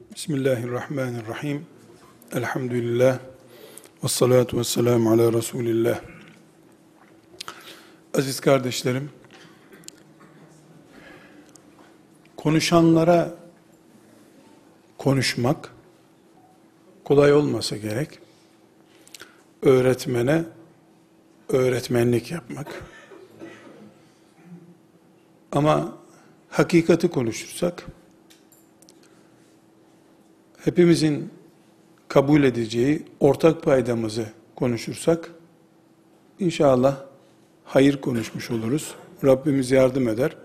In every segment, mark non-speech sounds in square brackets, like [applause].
Bismillahirrahmanirrahim. Elhamdülillah. Ve salatu ve selamu ala Resulillah. Aziz kardeşlerim, konuşanlara konuşmak kolay olmasa gerek. Öğretmene öğretmenlik yapmak. Ama hakikati konuşursak hepimizin kabul edeceği ortak paydamızı konuşursak inşallah hayır konuşmuş oluruz. Rabbimiz yardım eder.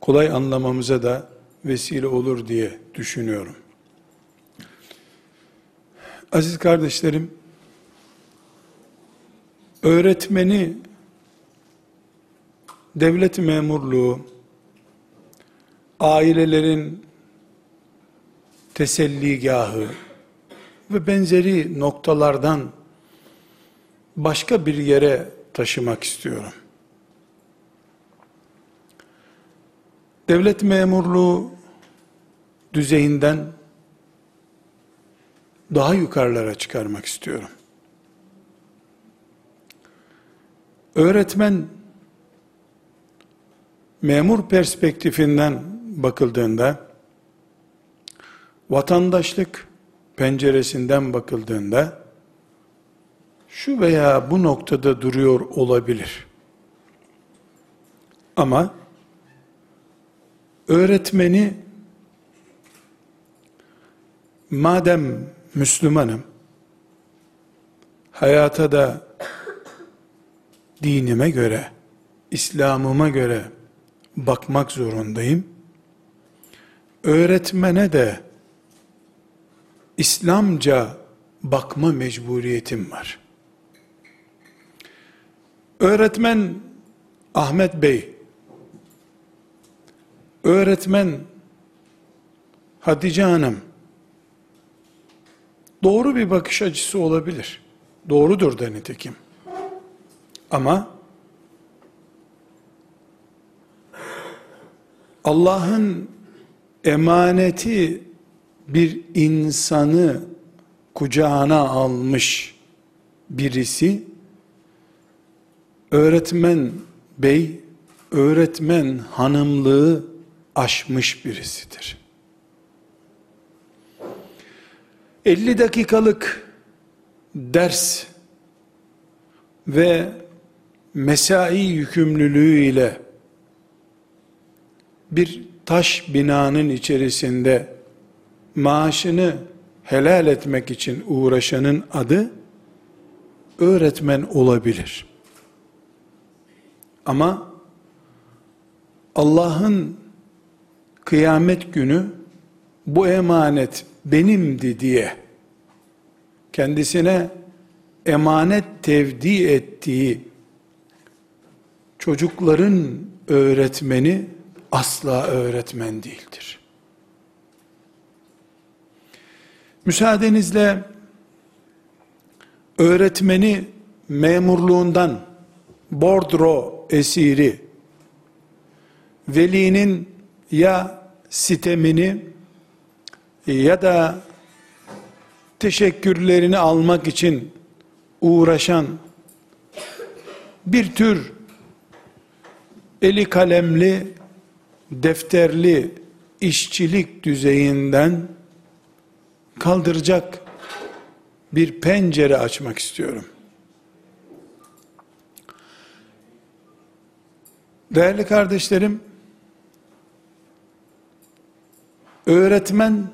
Kolay anlamamıza da vesile olur diye düşünüyorum. Aziz kardeşlerim, öğretmeni devlet memurluğu, ailelerin teselligahı ve benzeri noktalardan başka bir yere taşımak istiyorum. Devlet memurluğu düzeyinden daha yukarılara çıkarmak istiyorum. Öğretmen memur perspektifinden bakıldığında vatandaşlık penceresinden bakıldığında şu veya bu noktada duruyor olabilir. Ama öğretmeni madem Müslümanım hayata da dinime göre, İslam'ıma göre bakmak zorundayım. Öğretmene de İslamca bakma mecburiyetim var. Öğretmen Ahmet Bey, öğretmen Hatice Hanım, doğru bir bakış açısı olabilir. Doğrudur da nitekim. Ama Allah'ın emaneti bir insanı kucağına almış birisi öğretmen bey, öğretmen hanımlığı aşmış birisidir. 50 dakikalık ders ve mesai yükümlülüğü ile bir taş binanın içerisinde maaşını helal etmek için uğraşanın adı öğretmen olabilir. Ama Allah'ın kıyamet günü bu emanet benimdi diye kendisine emanet tevdi ettiği çocukların öğretmeni asla öğretmen değildir. Müsaadenizle öğretmeni memurluğundan bordro esiri velinin ya sitemini ya da teşekkürlerini almak için uğraşan bir tür eli kalemli, defterli işçilik düzeyinden kaldıracak bir pencere açmak istiyorum. Değerli kardeşlerim, öğretmen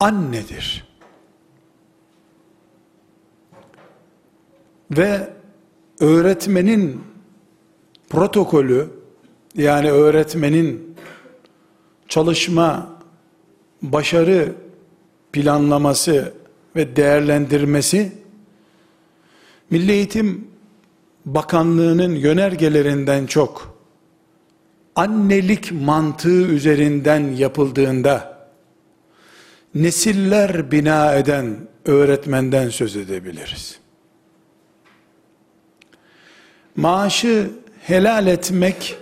annedir. Ve öğretmenin protokolü yani öğretmenin çalışma, başarı planlaması ve değerlendirmesi Milli Eğitim Bakanlığı'nın yönergelerinden çok annelik mantığı üzerinden yapıldığında nesiller bina eden öğretmenden söz edebiliriz. Maaşı helal etmek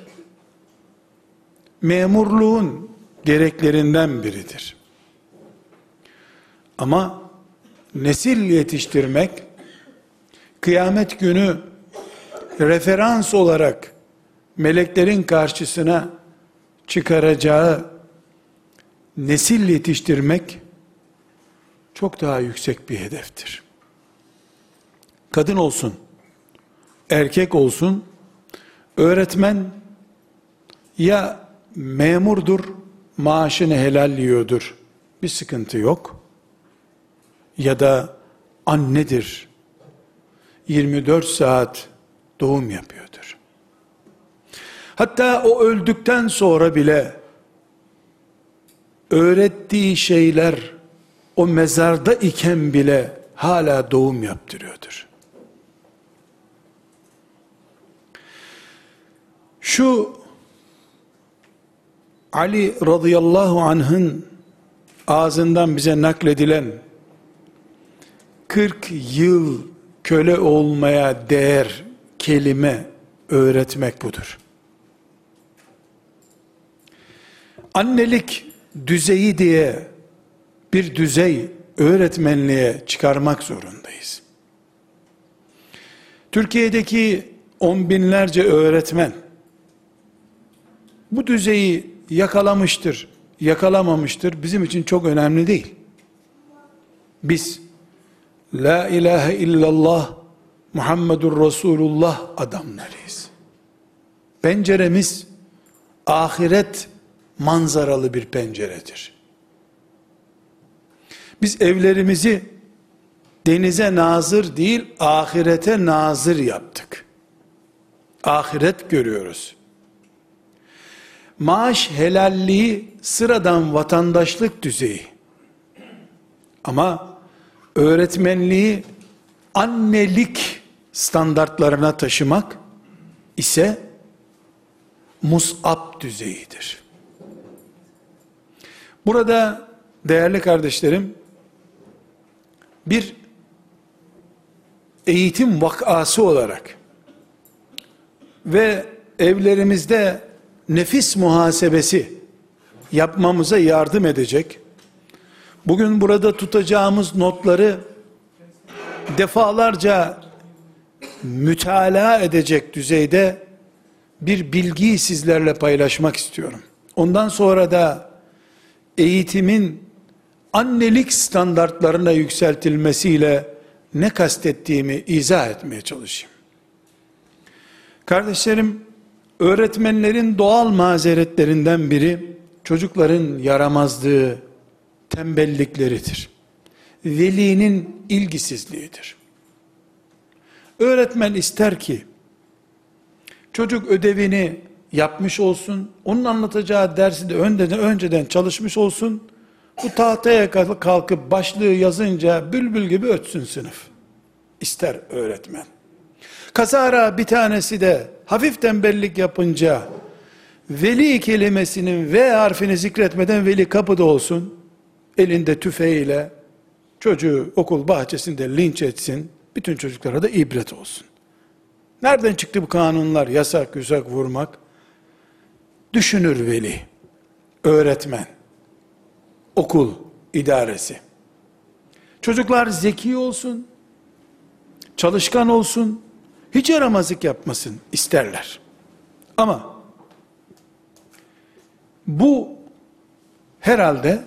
memurluğun gereklerinden biridir. Ama nesil yetiştirmek kıyamet günü referans olarak meleklerin karşısına çıkaracağı nesil yetiştirmek çok daha yüksek bir hedeftir. Kadın olsun, erkek olsun, öğretmen ya memurdur, maaşını helal yiyordur, bir sıkıntı yok. Ya da annedir, 24 saat doğum yapıyordur. Hatta o öldükten sonra bile öğrettiği şeyler o mezarda iken bile hala doğum yaptırıyordur. Şu Ali radıyallahu anh'ın ağzından bize nakledilen 40 yıl köle olmaya değer kelime öğretmek budur. Annelik düzeyi diye bir düzey öğretmenliğe çıkarmak zorundayız. Türkiye'deki on binlerce öğretmen bu düzeyi yakalamıştır, yakalamamıştır bizim için çok önemli değil. Biz La ilahe illallah Muhammedur Resulullah adamlarıyız. Penceremiz ahiret manzaralı bir penceredir. Biz evlerimizi denize nazır değil, ahirete nazır yaptık. Ahiret görüyoruz. Maaş helalliği sıradan vatandaşlık düzeyi. Ama öğretmenliği annelik standartlarına taşımak ise musab düzeyidir. Burada değerli kardeşlerim bir eğitim vakası olarak ve evlerimizde nefis muhasebesi yapmamıza yardım edecek Bugün burada tutacağımız notları defalarca mütalaa edecek düzeyde bir bilgiyi sizlerle paylaşmak istiyorum. Ondan sonra da eğitimin annelik standartlarına yükseltilmesiyle ne kastettiğimi izah etmeye çalışayım. Kardeşlerim, öğretmenlerin doğal mazeretlerinden biri çocukların yaramazlığı, tembellikleridir. Velinin ilgisizliğidir. Öğretmen ister ki çocuk ödevini yapmış olsun, onun anlatacağı dersi de önceden, önceden çalışmış olsun, bu tahtaya kalkıp başlığı yazınca bülbül gibi ötsün sınıf. İster öğretmen. Kazara bir tanesi de hafif tembellik yapınca veli kelimesinin V harfini zikretmeden veli kapıda olsun elinde tüfeğiyle çocuğu okul bahçesinde linç etsin, bütün çocuklara da ibret olsun. Nereden çıktı bu kanunlar, yasak, yusak vurmak? Düşünür veli, öğretmen, okul idaresi. Çocuklar zeki olsun, çalışkan olsun, hiç yaramazlık yapmasın isterler. Ama bu herhalde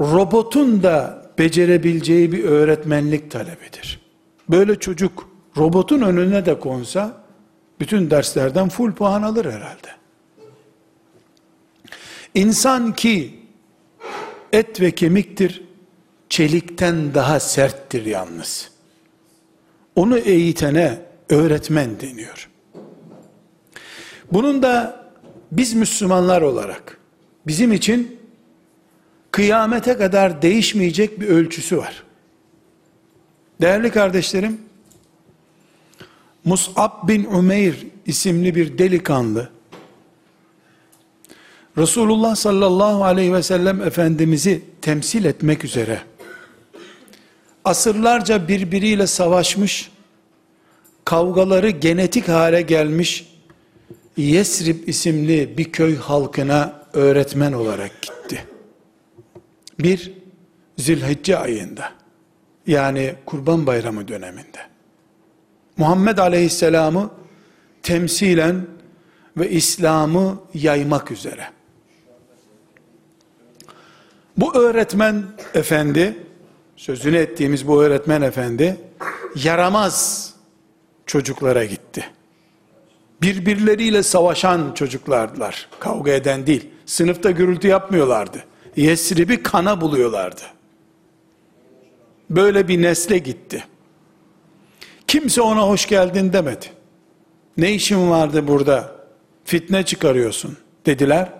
robotun da becerebileceği bir öğretmenlik talebidir. Böyle çocuk robotun önüne de konsa bütün derslerden full puan alır herhalde. İnsan ki et ve kemiktir, çelikten daha serttir yalnız. Onu eğitene öğretmen deniyor. Bunun da biz Müslümanlar olarak bizim için kıyamete kadar değişmeyecek bir ölçüsü var. Değerli kardeşlerim, Mus'ab bin Umeyr isimli bir delikanlı, Resulullah sallallahu aleyhi ve sellem Efendimiz'i temsil etmek üzere, asırlarca birbiriyle savaşmış, kavgaları genetik hale gelmiş, Yesrib isimli bir köy halkına öğretmen olarak gitti. Bir, Zilhicce ayında, yani Kurban Bayramı döneminde. Muhammed Aleyhisselam'ı temsilen ve İslam'ı yaymak üzere. Bu öğretmen efendi, sözünü ettiğimiz bu öğretmen efendi, yaramaz çocuklara gitti. Birbirleriyle savaşan çocuklardılar. Kavga eden değil. Sınıfta gürültü yapmıyorlardı. Yesrib'i kana buluyorlardı. Böyle bir nesle gitti. Kimse ona hoş geldin demedi. Ne işin vardı burada? Fitne çıkarıyorsun dediler.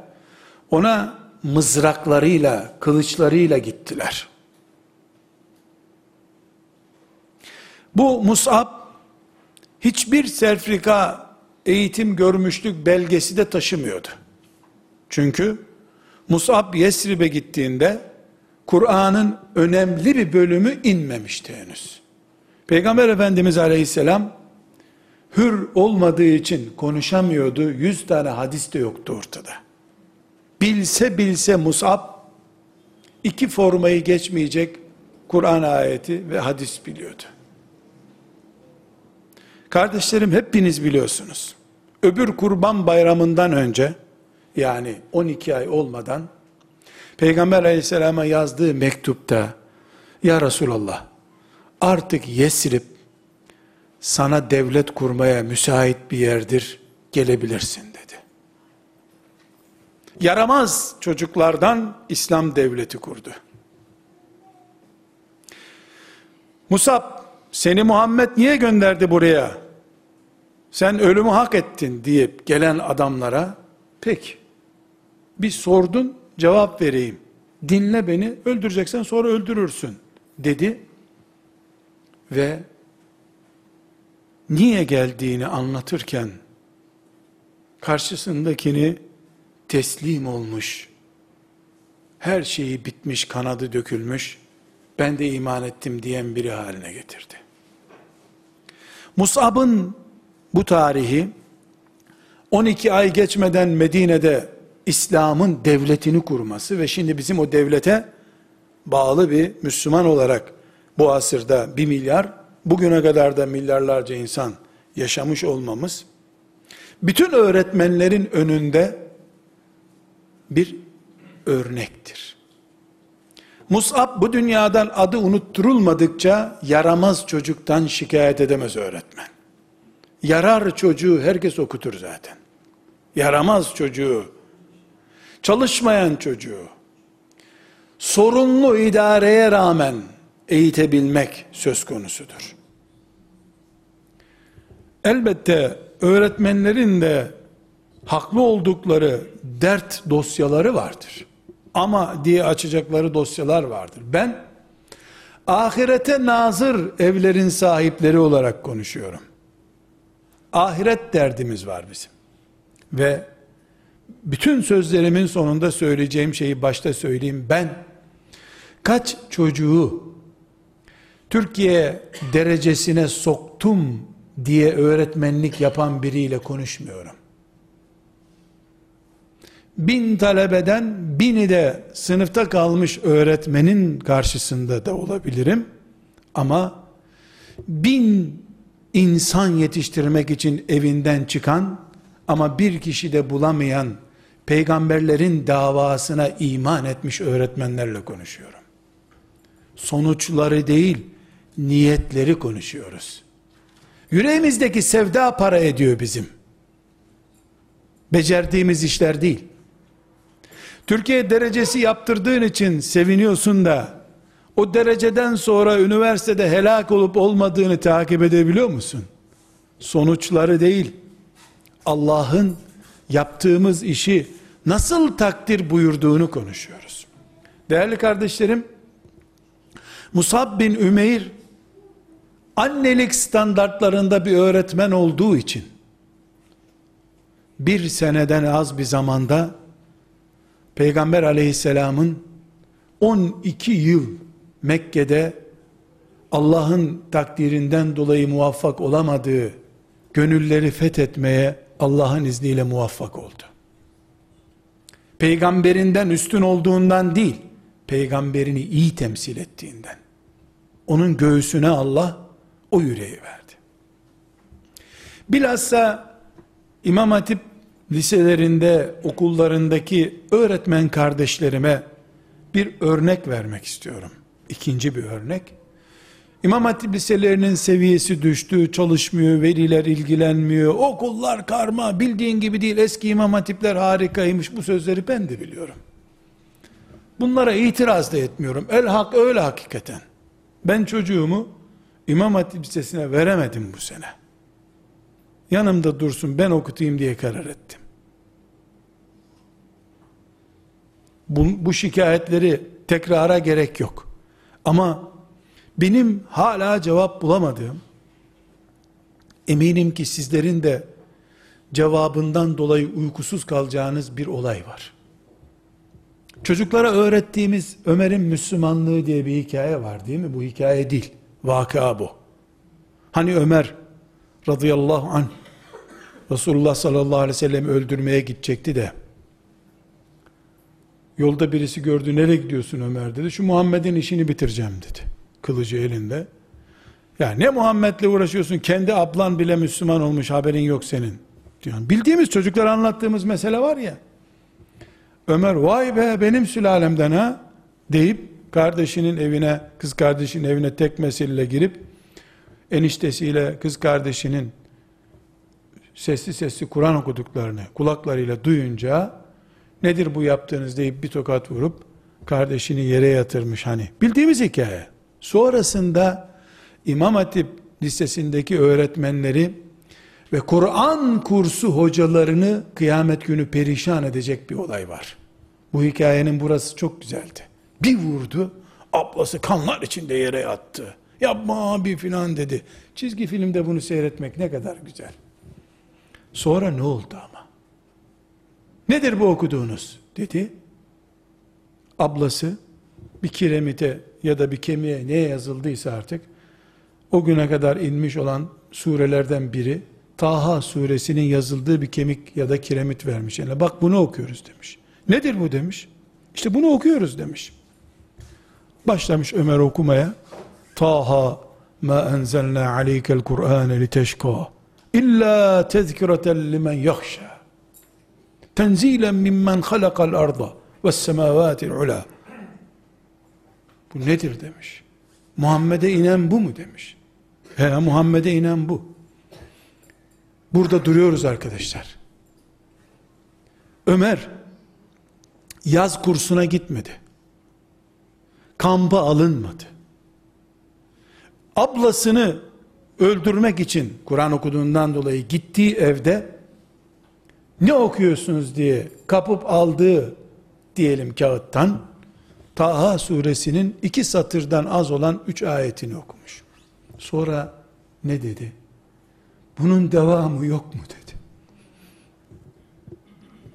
Ona mızraklarıyla, kılıçlarıyla gittiler. Bu Mus'ab hiçbir serfrika eğitim görmüşlük belgesi de taşımıyordu. Çünkü Mus'ab Yesrib'e gittiğinde Kur'an'ın önemli bir bölümü inmemişti henüz. Peygamber Efendimiz Aleyhisselam hür olmadığı için konuşamıyordu. Yüz tane hadis de yoktu ortada. Bilse bilse Mus'ab iki formayı geçmeyecek Kur'an ayeti ve hadis biliyordu. Kardeşlerim hepiniz biliyorsunuz. Öbür kurban bayramından önce yani 12 ay olmadan Peygamber aleyhisselama yazdığı mektupta Ya Resulallah artık Yesrib sana devlet kurmaya müsait bir yerdir gelebilirsin dedi. Yaramaz çocuklardan İslam devleti kurdu. Musab seni Muhammed niye gönderdi buraya? Sen ölümü hak ettin deyip gelen adamlara pek bir sordun cevap vereyim. Dinle beni öldüreceksen sonra öldürürsün dedi. Ve niye geldiğini anlatırken karşısındakini teslim olmuş, her şeyi bitmiş, kanadı dökülmüş, ben de iman ettim diyen biri haline getirdi. Musab'ın bu tarihi 12 ay geçmeden Medine'de İslam'ın devletini kurması ve şimdi bizim o devlete bağlı bir Müslüman olarak bu asırda bir milyar, bugüne kadar da milyarlarca insan yaşamış olmamız, bütün öğretmenlerin önünde bir örnektir. Mus'ab bu dünyadan adı unutturulmadıkça yaramaz çocuktan şikayet edemez öğretmen. Yarar çocuğu herkes okutur zaten. Yaramaz çocuğu, çalışmayan çocuğu, sorunlu idareye rağmen eğitebilmek söz konusudur. Elbette öğretmenlerin de haklı oldukları dert dosyaları vardır. Ama diye açacakları dosyalar vardır. Ben ahirete nazır evlerin sahipleri olarak konuşuyorum. Ahiret derdimiz var bizim. Ve bütün sözlerimin sonunda söyleyeceğim şeyi başta söyleyeyim. Ben kaç çocuğu Türkiye derecesine soktum diye öğretmenlik yapan biriyle konuşmuyorum. Bin talebeden bini de sınıfta kalmış öğretmenin karşısında da olabilirim. Ama bin insan yetiştirmek için evinden çıkan ama bir kişi de bulamayan peygamberlerin davasına iman etmiş öğretmenlerle konuşuyorum. Sonuçları değil, niyetleri konuşuyoruz. Yüreğimizdeki sevda para ediyor bizim. Becerdiğimiz işler değil. Türkiye derecesi yaptırdığın için seviniyorsun da o dereceden sonra üniversitede helak olup olmadığını takip edebiliyor musun? Sonuçları değil. Allah'ın yaptığımız işi nasıl takdir buyurduğunu konuşuyoruz. Değerli kardeşlerim, Musab bin Ümeyr annelik standartlarında bir öğretmen olduğu için bir seneden az bir zamanda Peygamber aleyhisselamın 12 yıl Mekke'de Allah'ın takdirinden dolayı muvaffak olamadığı gönülleri fethetmeye Allah'ın izniyle muvaffak oldu. Peygamberinden üstün olduğundan değil, peygamberini iyi temsil ettiğinden. Onun göğsüne Allah o yüreği verdi. Bilhassa İmam Hatip liselerinde, okullarındaki öğretmen kardeşlerime bir örnek vermek istiyorum. İkinci bir örnek. İmam Hatip liselerinin seviyesi düştü, çalışmıyor, veliler ilgilenmiyor, okullar karma, bildiğin gibi değil, eski İmam Hatipler harikaymış, bu sözleri ben de biliyorum. Bunlara itiraz da etmiyorum. El hak öyle hakikaten. Ben çocuğumu İmam Hatip Lisesi'ne veremedim bu sene. Yanımda dursun ben okutayım diye karar ettim. Bu, bu şikayetleri tekrara gerek yok. Ama benim hala cevap bulamadığım, eminim ki sizlerin de cevabından dolayı uykusuz kalacağınız bir olay var. Çocuklara öğrettiğimiz Ömer'in Müslümanlığı diye bir hikaye var değil mi? Bu hikaye değil. Vaka bu. Hani Ömer radıyallahu anh Resulullah sallallahu aleyhi ve sellem öldürmeye gidecekti de yolda birisi gördü nereye gidiyorsun Ömer dedi. Şu Muhammed'in işini bitireceğim dedi. Kılıcı elinde. Ya ne Muhammed'le uğraşıyorsun? Kendi ablan bile Müslüman olmuş haberin yok senin. Diyor. Bildiğimiz çocuklar anlattığımız mesele var ya. Ömer vay be benim sülalemden ha deyip kardeşinin evine, kız kardeşinin evine tek mesele girip eniştesiyle kız kardeşinin sesli sesli Kur'an okuduklarını kulaklarıyla duyunca nedir bu yaptığınız deyip bir tokat vurup kardeşini yere yatırmış hani. Bildiğimiz hikaye. Sonrasında İmam Hatip Lisesi'ndeki öğretmenleri ve Kur'an kursu hocalarını kıyamet günü perişan edecek bir olay var. Bu hikayenin burası çok güzeldi. Bir vurdu, ablası kanlar içinde yere yattı. Yapma abi filan dedi. Çizgi filmde bunu seyretmek ne kadar güzel. Sonra ne oldu ama? Nedir bu okuduğunuz? Dedi. Ablası bir kiremite ya da bir kemiğe neye yazıldıysa artık o güne kadar inmiş olan surelerden biri Taha suresinin yazıldığı bir kemik ya da kiremit vermiş. Yani bak bunu okuyoruz demiş. Nedir bu demiş. İşte bunu okuyoruz demiş. Başlamış Ömer okumaya. Taha ma enzelna aleykel Kur'ane liteşka illa tezkireten limen yahşa tenzilen mimmen halakal arda ve semavatil ula bu nedir demiş. Muhammed'e inen bu mu demiş. He Muhammed'e inen bu. Burada duruyoruz arkadaşlar. Ömer yaz kursuna gitmedi. Kampa alınmadı. Ablasını öldürmek için Kur'an okuduğundan dolayı gittiği evde ne okuyorsunuz diye kapıp aldığı diyelim kağıttan Taha suresinin iki satırdan az olan üç ayetini okumuş. Sonra ne dedi? Bunun devamı yok mu dedi.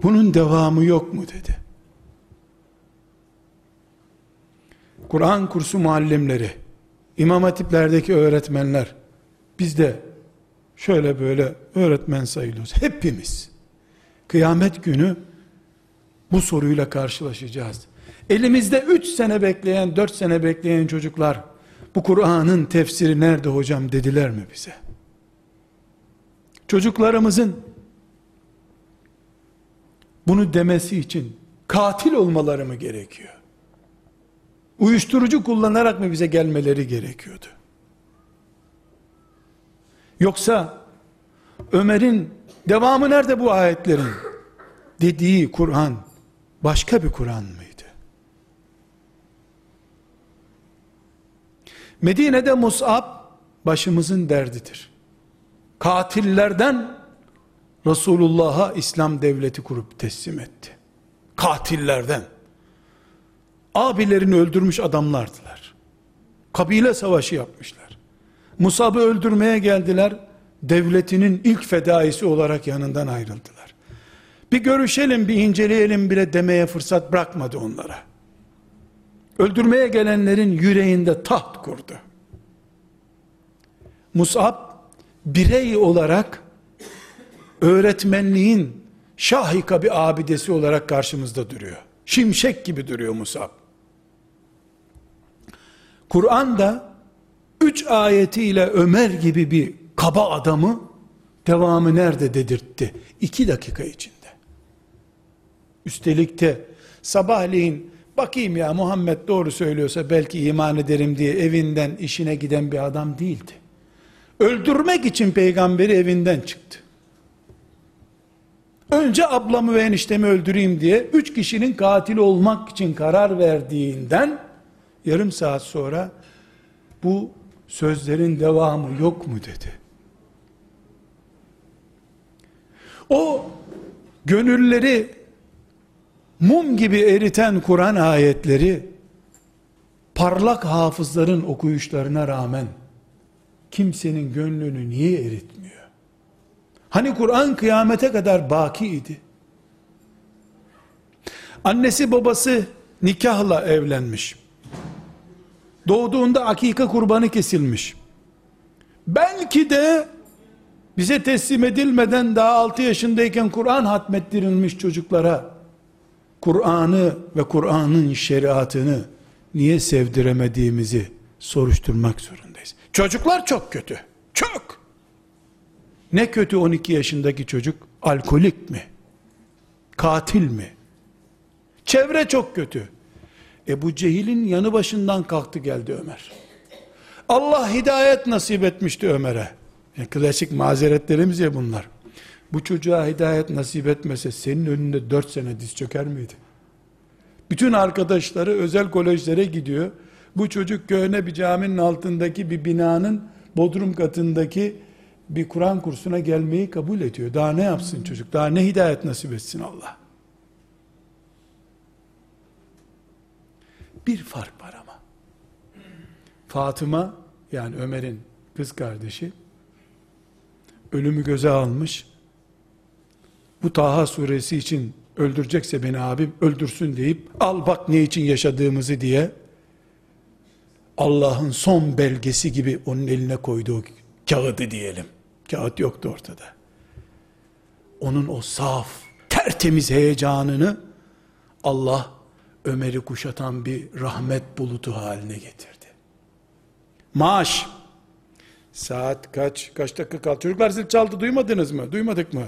Bunun devamı yok mu dedi. Kur'an kursu muallimleri, İmam Hatipler'deki öğretmenler, biz de şöyle böyle öğretmen sayılıyoruz. Hepimiz. Kıyamet günü bu soruyla karşılaşacağız. Elimizde 3 sene bekleyen, 4 sene bekleyen çocuklar, bu Kur'an'ın tefsiri nerede hocam dediler mi bize? Çocuklarımızın bunu demesi için katil olmaları mı gerekiyor? Uyuşturucu kullanarak mı bize gelmeleri gerekiyordu? Yoksa Ömer'in devamı nerede bu ayetlerin? Dediği Kur'an başka bir Kur'an mıydı? Medine'de Mus'ab başımızın derdidir. Katillerden Resulullah'a İslam devleti kurup teslim etti. Katillerden. Abilerini öldürmüş adamlardılar. Kabile savaşı yapmışlar. Musab'ı öldürmeye geldiler. Devletinin ilk fedaisi olarak yanından ayrıldılar. Bir görüşelim, bir inceleyelim bile demeye fırsat bırakmadı onlara. Öldürmeye gelenlerin yüreğinde taht kurdu. Musab birey olarak öğretmenliğin şahika bir abidesi olarak karşımızda duruyor. Şimşek gibi duruyor Musab. Kur'an'da üç ayetiyle Ömer gibi bir kaba adamı devamı nerede dedirtti? İki dakika içinde. Üstelik de sabahleyin bakayım ya Muhammed doğru söylüyorsa belki iman ederim diye evinden işine giden bir adam değildi. Öldürmek için peygamberi evinden çıktı. Önce ablamı ve eniştemi öldüreyim diye üç kişinin katil olmak için karar verdiğinden yarım saat sonra bu sözlerin devamı yok mu dedi. O gönülleri mum gibi eriten Kur'an ayetleri parlak hafızların okuyuşlarına rağmen kimsenin gönlünü niye eritmiyor? Hani Kur'an kıyamete kadar baki idi. Annesi babası nikahla evlenmiş. Doğduğunda akika kurbanı kesilmiş. Belki de bize teslim edilmeden daha 6 yaşındayken Kur'an hatmettirilmiş çocuklara Kur'an'ı ve Kur'an'ın şeriatını niye sevdiremediğimizi soruşturmak zorundayız. Çocuklar çok kötü. Çok. Ne kötü 12 yaşındaki çocuk? Alkolik mi? Katil mi? Çevre çok kötü. Ebu Cehil'in yanı başından kalktı geldi Ömer. Allah hidayet nasip etmişti Ömer'e. Yani klasik mazeretlerimiz ya bunlar. Bu çocuğa hidayet nasip etmese senin önünde dört sene diz çöker miydi? Bütün arkadaşları özel kolejlere gidiyor. Bu çocuk köhne bir caminin altındaki bir binanın bodrum katındaki bir Kur'an kursuna gelmeyi kabul ediyor. Daha ne yapsın çocuk? Daha ne hidayet nasip etsin Allah? Bir fark var ama. Fatıma yani Ömer'in kız kardeşi ölümü göze almış. Bu Taha suresi için öldürecekse beni abim öldürsün deyip al bak ne için yaşadığımızı diye Allah'ın son belgesi gibi onun eline koyduğu kağıdı diyelim. Kağıt yoktu ortada. Onun o saf, tertemiz heyecanını Allah Ömer'i kuşatan bir rahmet bulutu haline getirdi. Maaş. Saat kaç, kaç dakika kaldı? Çocuklar zil çaldı duymadınız mı? Duymadık mı?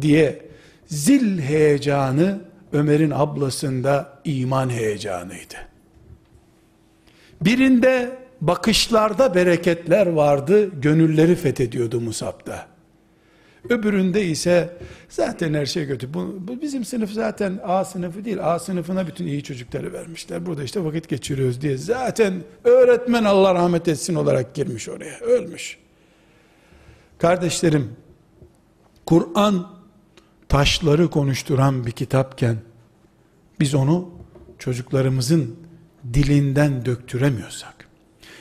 Diye zil heyecanı Ömer'in ablasında iman heyecanıydı. Birinde bakışlarda bereketler vardı, gönülleri fethediyordu Musab'da. Öbüründe ise zaten her şey kötü. Bu, bu bizim sınıf zaten A sınıfı değil. A sınıfına bütün iyi çocukları vermişler. Burada işte vakit geçiriyoruz diye. Zaten öğretmen Allah rahmet etsin olarak girmiş oraya. Ölmüş. Kardeşlerim, Kur'an taşları konuşturan bir kitapken biz onu çocuklarımızın dilinden döktüremiyorsak,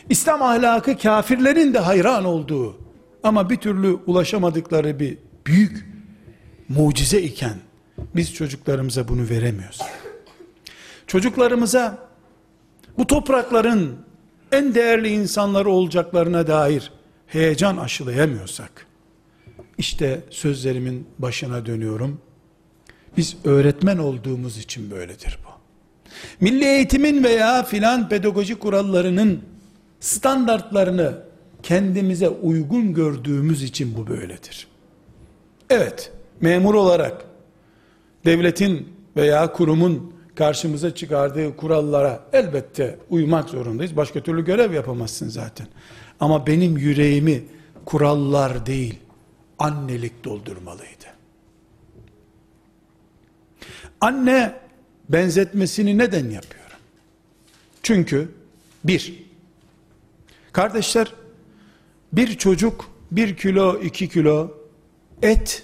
İslam ahlakı kafirlerin de hayran olduğu ama bir türlü ulaşamadıkları bir büyük mucize iken biz çocuklarımıza bunu veremiyoruz. Çocuklarımıza bu toprakların en değerli insanları olacaklarına dair heyecan aşılayamıyorsak, işte sözlerimin başına dönüyorum. Biz öğretmen olduğumuz için böyledir bu. Milli eğitimin veya filan pedagoji kurallarının standartlarını kendimize uygun gördüğümüz için bu böyledir. Evet, memur olarak devletin veya kurumun karşımıza çıkardığı kurallara elbette uymak zorundayız. Başka türlü görev yapamazsın zaten. Ama benim yüreğimi kurallar değil, annelik doldurmalıydı. Anne benzetmesini neden yapıyorum? Çünkü bir, kardeşler bir çocuk bir kilo iki kilo et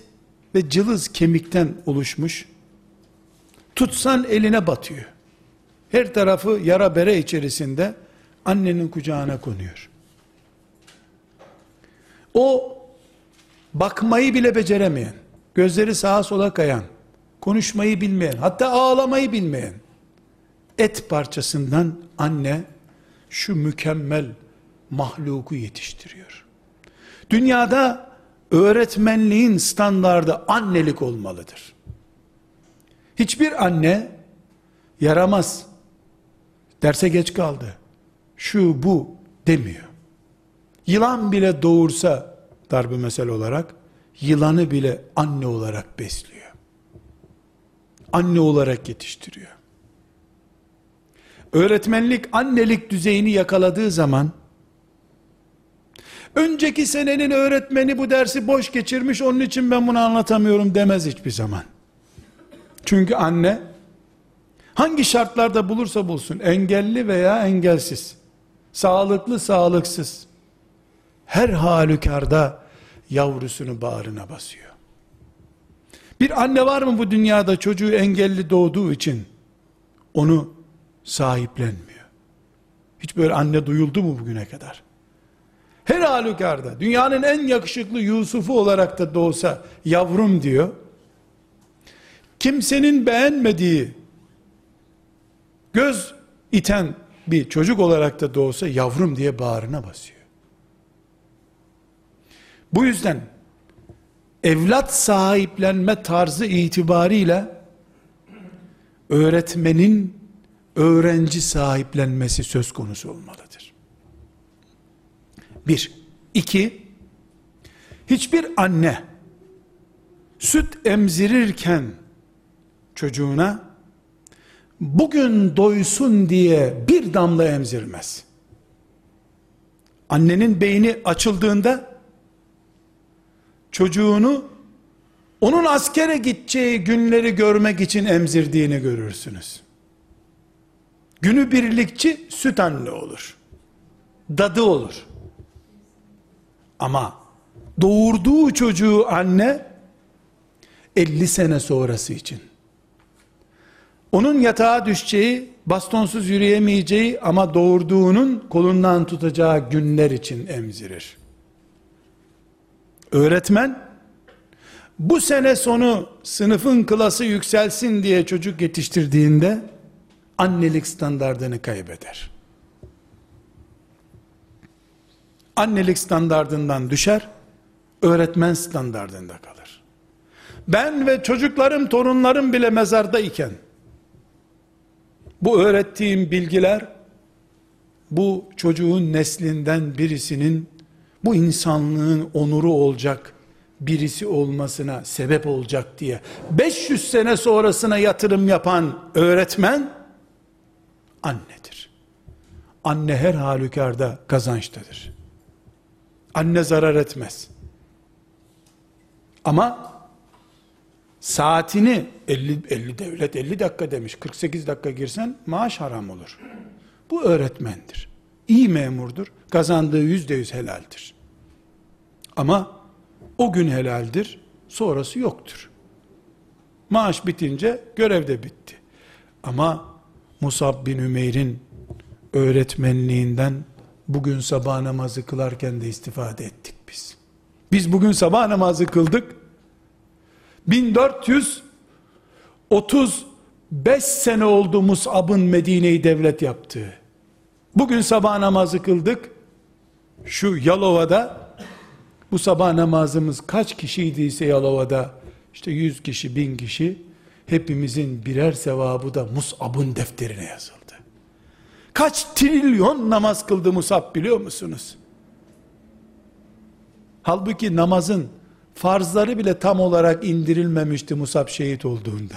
ve cılız kemikten oluşmuş tutsan eline batıyor. Her tarafı yara bere içerisinde annenin kucağına konuyor. O bakmayı bile beceremeyen, gözleri sağa sola kayan, konuşmayı bilmeyen, hatta ağlamayı bilmeyen et parçasından anne şu mükemmel mahluku yetiştiriyor. Dünyada öğretmenliğin standardı annelik olmalıdır. Hiçbir anne yaramaz, derse geç kaldı, şu bu demiyor. Yılan bile doğursa darbe mesele olarak, yılanı bile anne olarak besliyor. Anne olarak yetiştiriyor. Öğretmenlik annelik düzeyini yakaladığı zaman önceki senenin öğretmeni bu dersi boş geçirmiş onun için ben bunu anlatamıyorum demez hiçbir zaman. Çünkü anne hangi şartlarda bulursa bulsun engelli veya engelsiz sağlıklı sağlıksız her halükarda yavrusunu bağrına basıyor. Bir anne var mı bu dünyada çocuğu engelli doğduğu için onu sahiplenmiyor. Hiç böyle anne duyuldu mu bugüne kadar? Her halükarda dünyanın en yakışıklı Yusuf'u olarak da doğsa yavrum diyor. Kimsenin beğenmediği göz iten bir çocuk olarak da doğsa yavrum diye bağrına basıyor. Bu yüzden evlat sahiplenme tarzı itibariyle öğretmenin öğrenci sahiplenmesi söz konusu olmalıdır. Bir. iki, hiçbir anne süt emzirirken çocuğuna bugün doysun diye bir damla emzirmez. Annenin beyni açıldığında çocuğunu onun askere gideceği günleri görmek için emzirdiğini görürsünüz. Günü birlikçi süt anne olur. Dadı olur. Ama doğurduğu çocuğu anne 50 sene sonrası için onun yatağa düşeceği, bastonsuz yürüyemeyeceği ama doğurduğunun kolundan tutacağı günler için emzirir. Öğretmen bu sene sonu sınıfın klası yükselsin diye çocuk yetiştirdiğinde annelik standardını kaybeder. Annelik standardından düşer, öğretmen standardında kalır. Ben ve çocuklarım, torunlarım bile mezarda iken, bu öğrettiğim bilgiler, bu çocuğun neslinden birisinin, bu insanlığın onuru olacak, birisi olmasına sebep olacak diye 500 sene sonrasına yatırım yapan öğretmen annedir. Anne her halükarda kazançtadır. Anne zarar etmez. Ama saatini 50, 50 devlet 50 dakika demiş 48 dakika girsen maaş haram olur. Bu öğretmendir. İyi memurdur. Kazandığı yüzde yüz helaldir. Ama o gün helaldir. Sonrası yoktur. Maaş bitince görev de bitti. Ama Musab bin Ümeyr'in öğretmenliğinden bugün sabah namazı kılarken de istifade ettik biz. Biz bugün sabah namazı kıldık. 1435 sene oldu Mus'ab'ın Medine'yi devlet yaptığı. Bugün sabah namazı kıldık. Şu Yalova'da bu sabah namazımız kaç kişiydiyse Yalova'da işte 100 kişi, 1000 kişi hepimizin birer sevabı da Mus'ab'ın defterine yazıldı. Kaç trilyon namaz kıldı Musab biliyor musunuz? Halbuki namazın farzları bile tam olarak indirilmemişti Musab şehit olduğunda.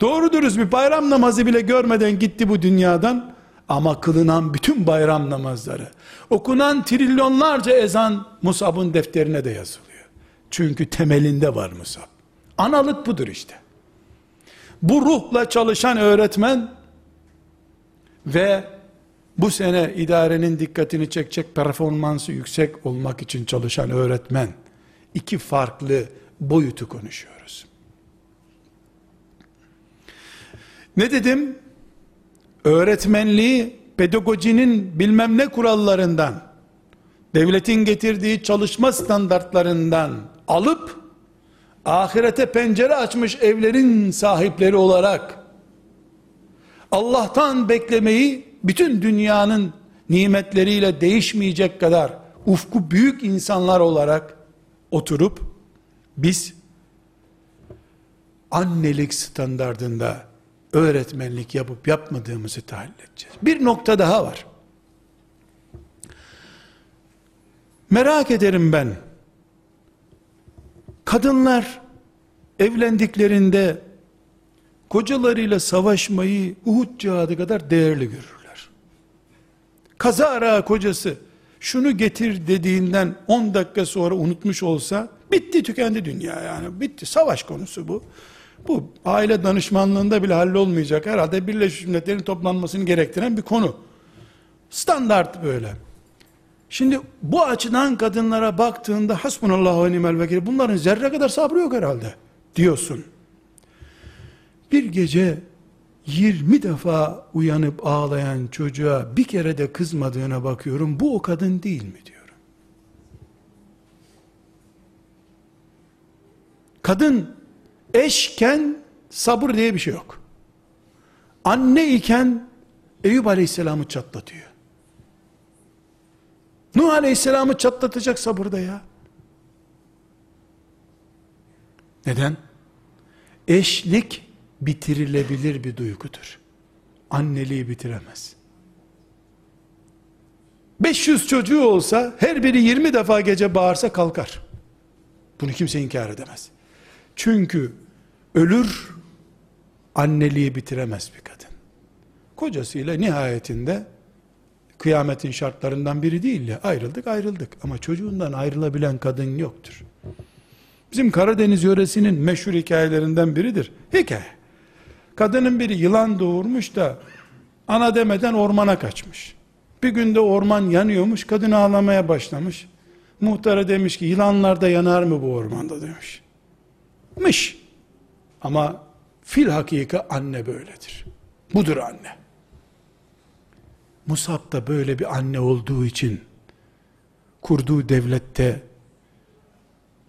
Doğru dürüst bir bayram namazı bile görmeden gitti bu dünyadan. Ama kılınan bütün bayram namazları, okunan trilyonlarca ezan Musab'ın defterine de yazılıyor. Çünkü temelinde var Musab. Analık budur işte. Bu ruhla çalışan öğretmen ve bu sene idarenin dikkatini çekecek performansı yüksek olmak için çalışan öğretmen iki farklı boyutu konuşuyoruz. Ne dedim? Öğretmenliği pedagojinin bilmem ne kurallarından devletin getirdiği çalışma standartlarından alıp ahirete pencere açmış evlerin sahipleri olarak Allah'tan beklemeyi bütün dünyanın nimetleriyle değişmeyecek kadar ufku büyük insanlar olarak oturup biz annelik standardında öğretmenlik yapıp yapmadığımızı tahlil edeceğiz. Bir nokta daha var. Merak ederim ben. Kadınlar evlendiklerinde kocalarıyla savaşmayı Uhud cihadı kadar değerli görürler. Kaza ara kocası şunu getir dediğinden 10 dakika sonra unutmuş olsa bitti tükendi dünya yani bitti savaş konusu bu. Bu aile danışmanlığında bile hallolmayacak herhalde Birleşmiş Milletler'in toplanmasını gerektiren bir konu. Standart böyle. Şimdi bu açıdan kadınlara baktığında hasbunallahu ve nimel vekil bunların zerre kadar sabrı yok herhalde diyorsun. Bir gece 20 defa uyanıp ağlayan çocuğa bir kere de kızmadığına bakıyorum. Bu o kadın değil mi diyorum. Kadın eşken sabır diye bir şey yok. Anne iken Eyüp Aleyhisselam'ı çatlatıyor. Nuh Aleyhisselam'ı çatlatacak sabırda ya. Neden? Eşlik bitirilebilir bir duygudur. Anneliği bitiremez. 500 çocuğu olsa her biri 20 defa gece bağırsa kalkar. Bunu kimse inkar edemez. Çünkü ölür anneliği bitiremez bir kadın. Kocasıyla nihayetinde kıyametin şartlarından biri değil ya ayrıldık ayrıldık ama çocuğundan ayrılabilen kadın yoktur. Bizim Karadeniz yöresinin meşhur hikayelerinden biridir. Hikaye. Kadının biri yılan doğurmuş da ana demeden ormana kaçmış. Bir günde orman yanıyormuş, kadın ağlamaya başlamış. Muhtara demiş ki yılanlar da yanar mı bu ormanda demiş. Mış. Ama fil hakika anne böyledir. Budur anne. Musab da böyle bir anne olduğu için kurduğu devlette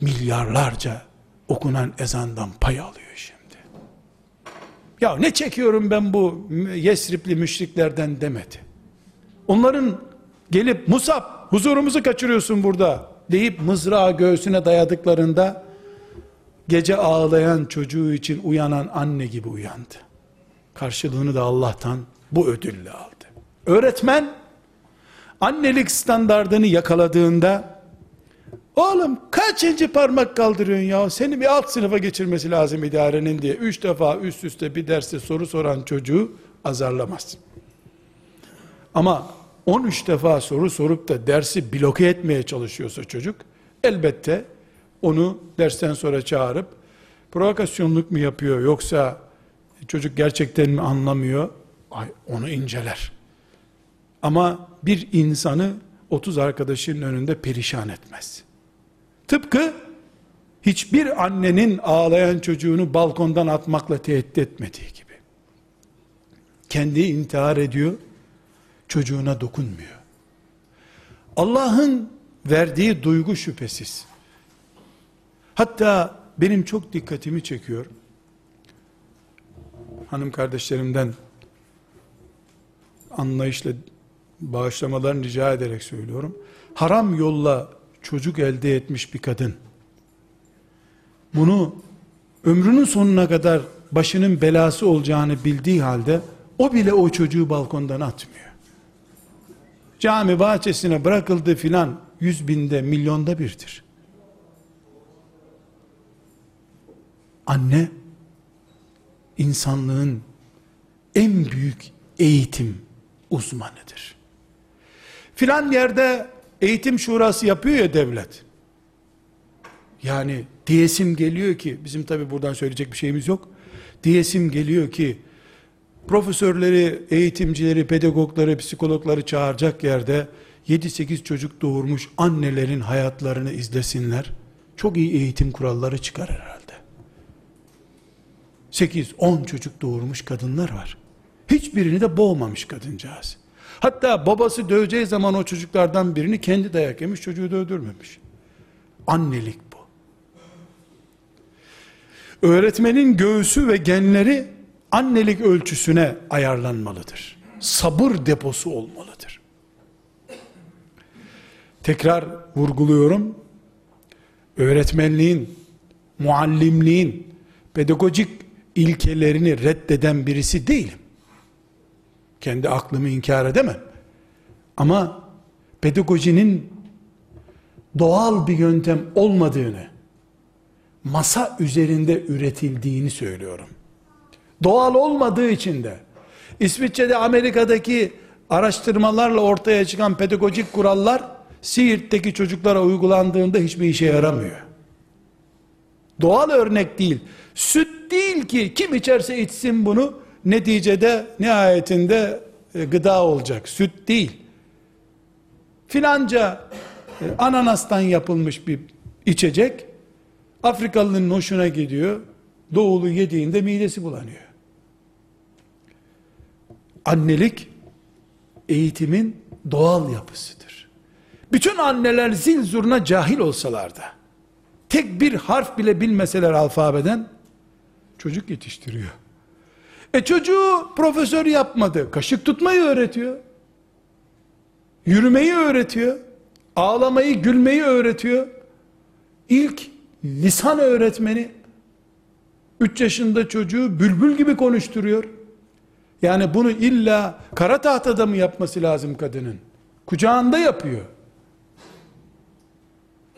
milyarlarca okunan ezandan pay alıyor. Ya ne çekiyorum ben bu Yesripli müşriklerden demedi. Onların gelip Musab huzurumuzu kaçırıyorsun burada deyip mızrağı göğsüne dayadıklarında gece ağlayan çocuğu için uyanan anne gibi uyandı. Karşılığını da Allah'tan bu ödülle aldı. Öğretmen annelik standardını yakaladığında oğlum kaçıncı parmak kaldırıyorsun ya seni bir alt sınıfa geçirmesi lazım idarenin diye üç defa üst üste bir derste soru soran çocuğu azarlamaz. Ama 13 defa soru sorup da dersi bloke etmeye çalışıyorsa çocuk elbette onu dersten sonra çağırıp provokasyonluk mu yapıyor yoksa çocuk gerçekten mi anlamıyor ay onu inceler. Ama bir insanı 30 arkadaşının önünde perişan etmez. Tıpkı hiçbir annenin ağlayan çocuğunu balkondan atmakla tehdit etmediği gibi. Kendi intihar ediyor, çocuğuna dokunmuyor. Allah'ın verdiği duygu şüphesiz. Hatta benim çok dikkatimi çekiyor. Hanım kardeşlerimden anlayışla bağışlamalarını rica ederek söylüyorum. Haram yolla çocuk elde etmiş bir kadın, bunu ömrünün sonuna kadar başının belası olacağını bildiği halde, o bile o çocuğu balkondan atmıyor. Cami bahçesine bırakıldı filan, yüz binde, milyonda birdir. Anne, insanlığın en büyük eğitim uzmanıdır. Filan yerde eğitim şurası yapıyor ya devlet. Yani diyesim geliyor ki, bizim tabi buradan söyleyecek bir şeyimiz yok. Diyesim geliyor ki, profesörleri, eğitimcileri, pedagogları, psikologları çağıracak yerde 7-8 çocuk doğurmuş annelerin hayatlarını izlesinler. Çok iyi eğitim kuralları çıkar herhalde. 8-10 çocuk doğurmuş kadınlar var. Hiçbirini de boğmamış kadıncağız. Hatta babası döveceği zaman o çocuklardan birini kendi dayak yemiş, çocuğu dövdürmemiş. Annelik bu. Öğretmenin göğsü ve genleri annelik ölçüsüne ayarlanmalıdır. Sabır deposu olmalıdır. tekrar vurguluyorum. Öğretmenliğin, muallimliğin, pedagojik ilkelerini reddeden birisi değilim. Kendi aklımı inkar edemem. Ama pedagojinin doğal bir yöntem olmadığını, masa üzerinde üretildiğini söylüyorum. Doğal olmadığı için de, İsviçre'de Amerika'daki araştırmalarla ortaya çıkan pedagojik kurallar, Siirt'teki çocuklara uygulandığında hiçbir işe yaramıyor. Doğal örnek değil. Süt değil ki kim içerse içsin bunu neticede nihayetinde e, gıda olacak. Süt değil. Filanca e, ananastan yapılmış bir içecek Afrikalının hoşuna gidiyor. Doğulu yediğinde midesi bulanıyor. Annelik eğitimin doğal yapısıdır. Bütün anneler zil zurna cahil olsalar da tek bir harf bile bilmeseler alfabeden çocuk yetiştiriyor. E çocuğu profesör yapmadı. Kaşık tutmayı öğretiyor. Yürümeyi öğretiyor. Ağlamayı, gülmeyi öğretiyor. İlk lisan öğretmeni 3 yaşında çocuğu bülbül gibi konuşturuyor. Yani bunu illa kara tahtada mı yapması lazım kadının? Kucağında yapıyor.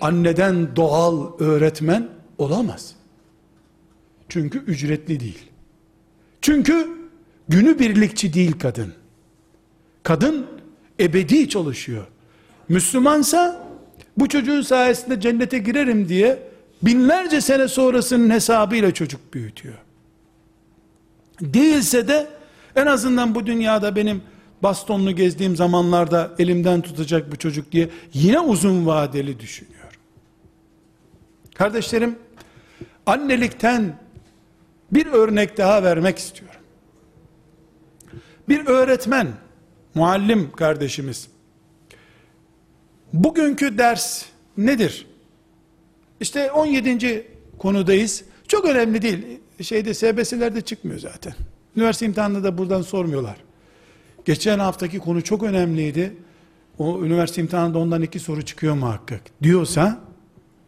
Anneden doğal öğretmen olamaz. Çünkü ücretli değil. Çünkü günü birlikçi değil kadın. Kadın ebedi çalışıyor. Müslümansa bu çocuğun sayesinde cennete girerim diye binlerce sene sonrasının hesabıyla çocuk büyütüyor. Değilse de en azından bu dünyada benim bastonlu gezdiğim zamanlarda elimden tutacak bu çocuk diye yine uzun vadeli düşünüyor. Kardeşlerim, annelikten bir örnek daha vermek istiyorum. Bir öğretmen, muallim kardeşimiz, bugünkü ders nedir? İşte 17. konudayız. Çok önemli değil. Şeyde SBS'lerde çıkmıyor zaten. Üniversite imtihanında da buradan sormuyorlar. Geçen haftaki konu çok önemliydi. O üniversite imtihanında ondan iki soru çıkıyor muhakkak. Diyorsa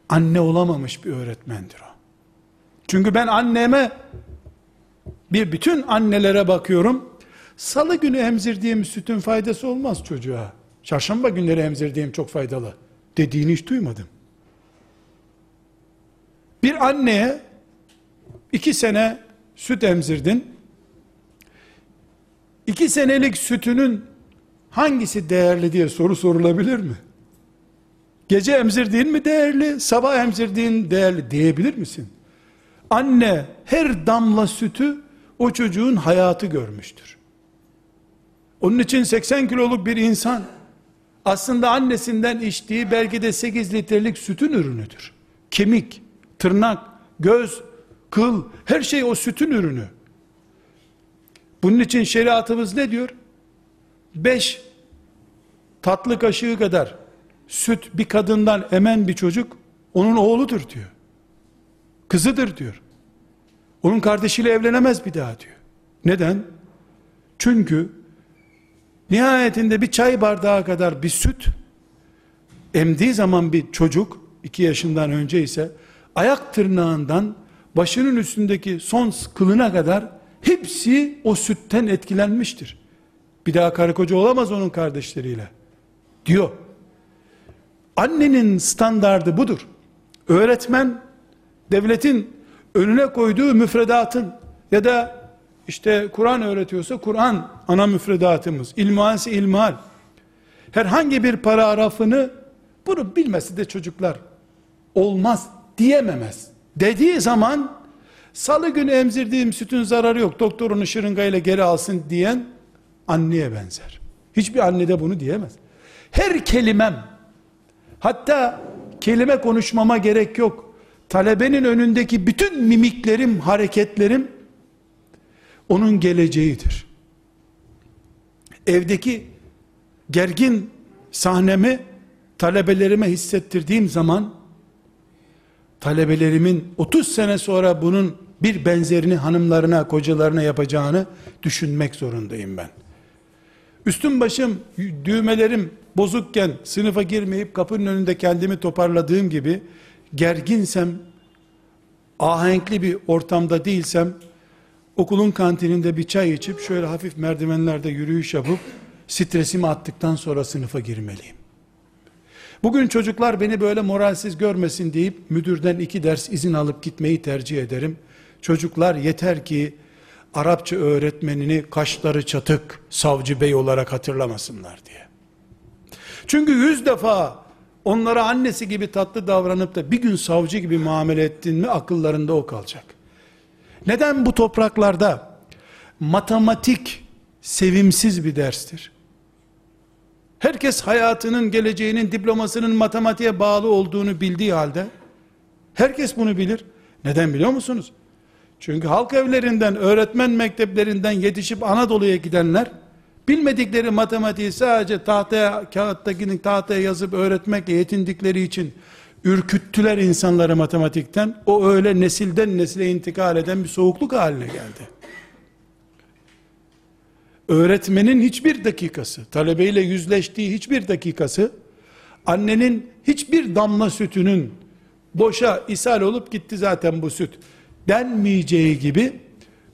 anne olamamış bir öğretmendir o. Çünkü ben anneme bir bütün annelere bakıyorum. Salı günü emzirdiğim sütün faydası olmaz çocuğa. Çarşamba günleri emzirdiğim çok faydalı dediğini hiç duymadım. Bir anneye iki sene süt emzirdin. İki senelik sütünün hangisi değerli diye soru sorulabilir mi? Gece emzirdiğin mi değerli, sabah emzirdiğin değerli diyebilir misin? Anne her damla sütü o çocuğun hayatı görmüştür. Onun için 80 kiloluk bir insan aslında annesinden içtiği belki de 8 litrelik sütün ürünüdür. Kemik, tırnak, göz, kıl her şey o sütün ürünü. Bunun için şeriatımız ne diyor? 5 tatlı kaşığı kadar süt bir kadından emen bir çocuk onun oğludur diyor. Kızıdır diyor. Onun kardeşiyle evlenemez bir daha diyor. Neden? Çünkü nihayetinde bir çay bardağı kadar bir süt emdiği zaman bir çocuk iki yaşından önce ise ayak tırnağından başının üstündeki son kılına kadar hepsi o sütten etkilenmiştir. Bir daha karı koca olamaz onun kardeşleriyle. Diyor. Annenin standardı budur. Öğretmen devletin önüne koyduğu müfredatın ya da işte Kur'an öğretiyorsa Kur'an ana müfredatımız. İlmuhansi ilmuhal. Herhangi bir paragrafını bunu bilmesi de çocuklar olmaz diyememez. Dediği zaman salı günü emzirdiğim sütün zararı yok. Doktorunu şırıngayla geri alsın diyen anneye benzer. Hiçbir anne de bunu diyemez. Her kelimem hatta kelime konuşmama gerek yok. Talebenin önündeki bütün mimiklerim, hareketlerim onun geleceğidir. Evdeki gergin sahnemi talebelerime hissettirdiğim zaman talebelerimin 30 sene sonra bunun bir benzerini hanımlarına, kocalarına yapacağını düşünmek zorundayım ben. Üstüm başım, düğmelerim bozukken sınıfa girmeyip kapının önünde kendimi toparladığım gibi gerginsem, ahenkli bir ortamda değilsem, okulun kantininde bir çay içip şöyle hafif merdivenlerde yürüyüş yapıp stresimi attıktan sonra sınıfa girmeliyim. Bugün çocuklar beni böyle moralsiz görmesin deyip müdürden iki ders izin alıp gitmeyi tercih ederim. Çocuklar yeter ki Arapça öğretmenini kaşları çatık savcı bey olarak hatırlamasınlar diye. Çünkü yüz defa onlara annesi gibi tatlı davranıp da bir gün savcı gibi muamele ettin mi akıllarında o kalacak. Neden bu topraklarda matematik sevimsiz bir derstir? Herkes hayatının, geleceğinin, diplomasının matematiğe bağlı olduğunu bildiği halde, herkes bunu bilir. Neden biliyor musunuz? Çünkü halk evlerinden, öğretmen mekteplerinden yetişip Anadolu'ya gidenler, bilmedikleri matematiği sadece tahtaya, kağıttakini tahtaya yazıp öğretmekle yetindikleri için, ürküttüler insanları matematikten, o öyle nesilden nesile intikal eden bir soğukluk haline geldi. Öğretmenin hiçbir dakikası, talebeyle yüzleştiği hiçbir dakikası, annenin hiçbir damla sütünün boşa ishal olup gitti zaten bu süt denmeyeceği gibi,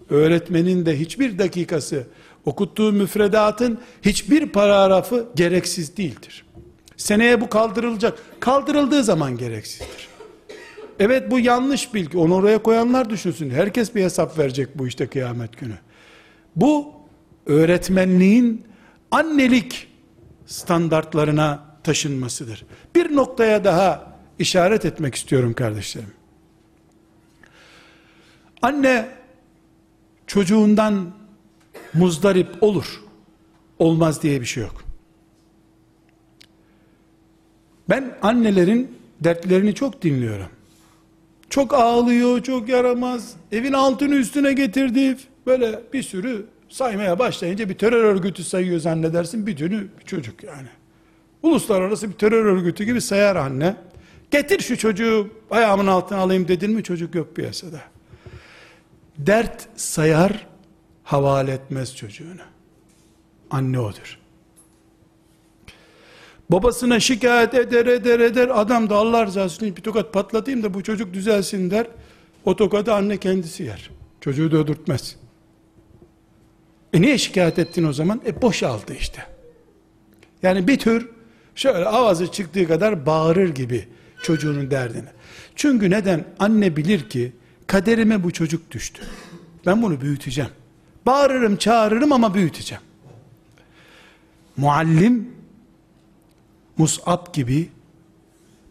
öğretmenin de hiçbir dakikası, okuttuğu müfredatın hiçbir paragrafı gereksiz değildir. Seneye bu kaldırılacak. Kaldırıldığı zaman gereksizdir. Evet bu yanlış bilgi. Onu oraya koyanlar düşünsün. Herkes bir hesap verecek bu işte kıyamet günü. Bu öğretmenliğin annelik standartlarına taşınmasıdır. Bir noktaya daha işaret etmek istiyorum kardeşlerim. Anne çocuğundan muzdarip olur. Olmaz diye bir şey yok. Ben annelerin dertlerini çok dinliyorum. Çok ağlıyor, çok yaramaz. Evin altını üstüne getirdi. Böyle bir sürü saymaya başlayınca bir terör örgütü sayıyor zannedersin. Bir dünü çocuk yani. Uluslararası bir terör örgütü gibi sayar anne. Getir şu çocuğu ayağımın altına alayım dedin mi çocuk yok piyasada. Dert sayar, havale etmez çocuğunu. Anne odur. Babasına şikayet eder eder eder adam da Allah rızası için bir tokat patlatayım da bu çocuk düzelsin der. O tokadı anne kendisi yer. Çocuğu da öldürtmez. E niye şikayet ettin o zaman? E boşaldı işte. Yani bir tür şöyle avazı çıktığı kadar bağırır gibi çocuğunun derdini. Çünkü neden? Anne bilir ki kaderime bu çocuk düştü. Ben bunu büyüteceğim. Bağırırım, çağırırım ama büyüteceğim. Muallim Mus'ab gibi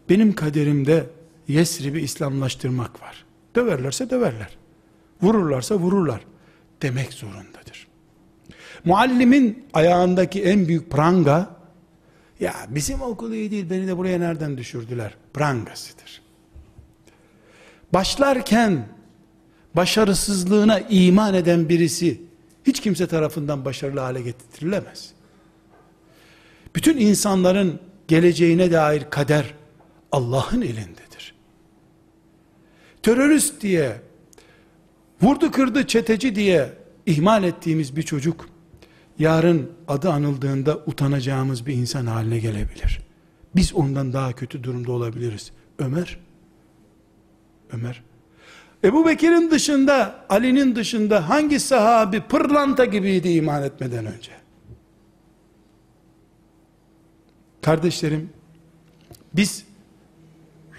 benim kaderimde Yesrib'i İslamlaştırmak var. Döverlerse döverler. Vururlarsa vururlar demek zorundadır. Muallimin ayağındaki en büyük pranga, ya bizim okul iyi değil, beni de buraya nereden düşürdüler? Prangasıdır. Başlarken, başarısızlığına iman eden birisi, hiç kimse tarafından başarılı hale getirilemez. Bütün insanların geleceğine dair kader, Allah'ın elindedir. Terörist diye, vurdu kırdı çeteci diye ihmal ettiğimiz bir çocuk, yarın adı anıldığında utanacağımız bir insan haline gelebilir. Biz ondan daha kötü durumda olabiliriz. Ömer, Ömer, Ebu Bekir'in dışında, Ali'nin dışında hangi sahabi pırlanta gibiydi iman etmeden önce? Kardeşlerim, biz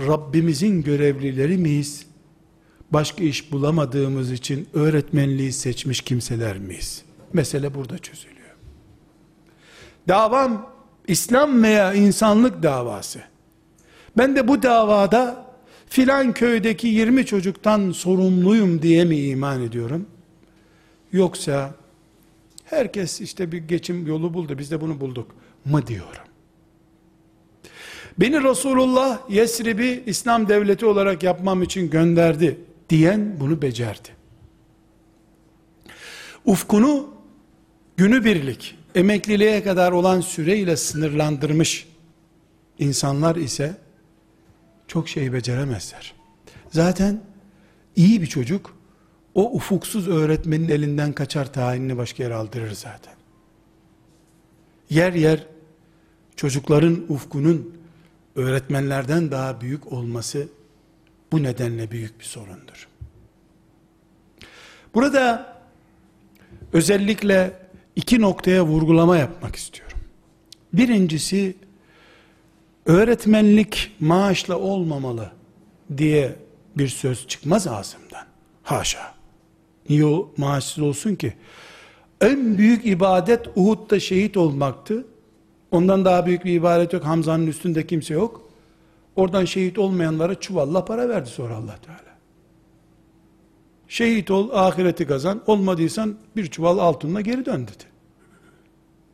Rabbimizin görevlileri miyiz? Başka iş bulamadığımız için öğretmenliği seçmiş kimseler miyiz? Mesele burada çözülüyor. Davam İslam veya insanlık davası. Ben de bu davada filan köydeki 20 çocuktan sorumluyum diye mi iman ediyorum? Yoksa herkes işte bir geçim yolu buldu biz de bunu bulduk mı diyorum. Beni Resulullah Yesrib'i İslam devleti olarak yapmam için gönderdi diyen bunu becerdi. Ufkunu günübirlik, emekliliğe kadar olan süreyle sınırlandırmış insanlar ise çok şey beceremezler. Zaten iyi bir çocuk o ufuksuz öğretmenin elinden kaçar tayinini başka yere aldırır zaten. yer yer çocukların ufkunun öğretmenlerden daha büyük olması bu nedenle büyük bir sorundur. Burada özellikle iki noktaya vurgulama yapmak istiyorum. Birincisi öğretmenlik maaşla olmamalı diye bir söz çıkmaz ağzımdan. Haşa. Niye o maaşsız olsun ki? En büyük ibadet Uhud'da şehit olmaktı. Ondan daha büyük bir ibadet yok. Hamza'nın üstünde kimse yok. Oradan şehit olmayanlara çuvalla para verdi sonra Allah Teala. Şehit ol, ahireti kazan. Olmadıysan bir çuval altınla geri dön dedi.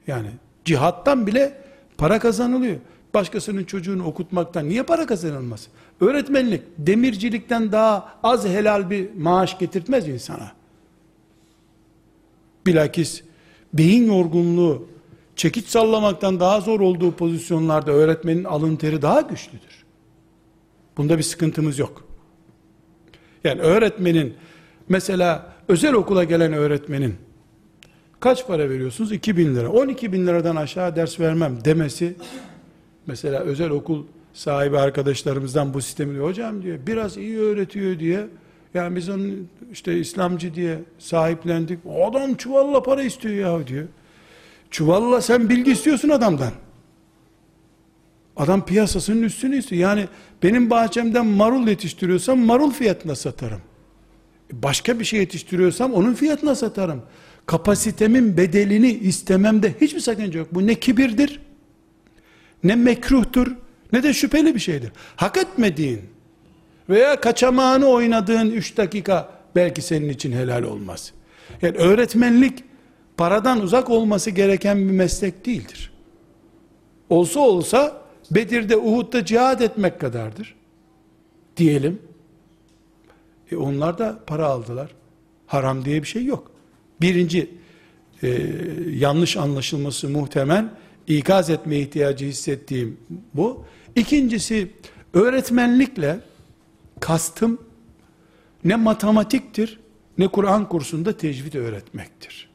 Yani cihattan bile para kazanılıyor. Başkasının çocuğunu okutmaktan niye para kazanılmaz? Öğretmenlik, demircilikten daha az helal bir maaş getirtmez insana. Bilakis beyin yorgunluğu, çekiç sallamaktan daha zor olduğu pozisyonlarda öğretmenin alın teri daha güçlüdür. Bunda bir sıkıntımız yok. Yani öğretmenin, mesela özel okula gelen öğretmenin, kaç para veriyorsunuz? 2 bin lira. 12 bin liradan aşağı ders vermem demesi, mesela özel okul sahibi arkadaşlarımızdan bu sistemi diyor, hocam diyor, biraz iyi öğretiyor diye, yani biz onun işte İslamcı diye sahiplendik, adam çuvalla para istiyor ya diyor. Çuvalla sen bilgi istiyorsun adamdan. Adam piyasasının üstünü istiyor. Yani benim bahçemden marul yetiştiriyorsam marul fiyatına satarım. Başka bir şey yetiştiriyorsam onun fiyatına satarım. Kapasitemin bedelini istememde hiçbir sakınca yok. Bu ne kibirdir, ne mekruhtur, ne de şüpheli bir şeydir. Hak etmediğin veya kaçamağını oynadığın 3 dakika belki senin için helal olmaz. Yani öğretmenlik paradan uzak olması gereken bir meslek değildir. Olsa olsa Bedir'de Uhud'da cihad etmek kadardır. Diyelim. E onlar da para aldılar. Haram diye bir şey yok. Birinci e, yanlış anlaşılması muhtemel ikaz etme ihtiyacı hissettiğim bu. İkincisi öğretmenlikle kastım ne matematiktir ne Kur'an kursunda tecvid öğretmektir.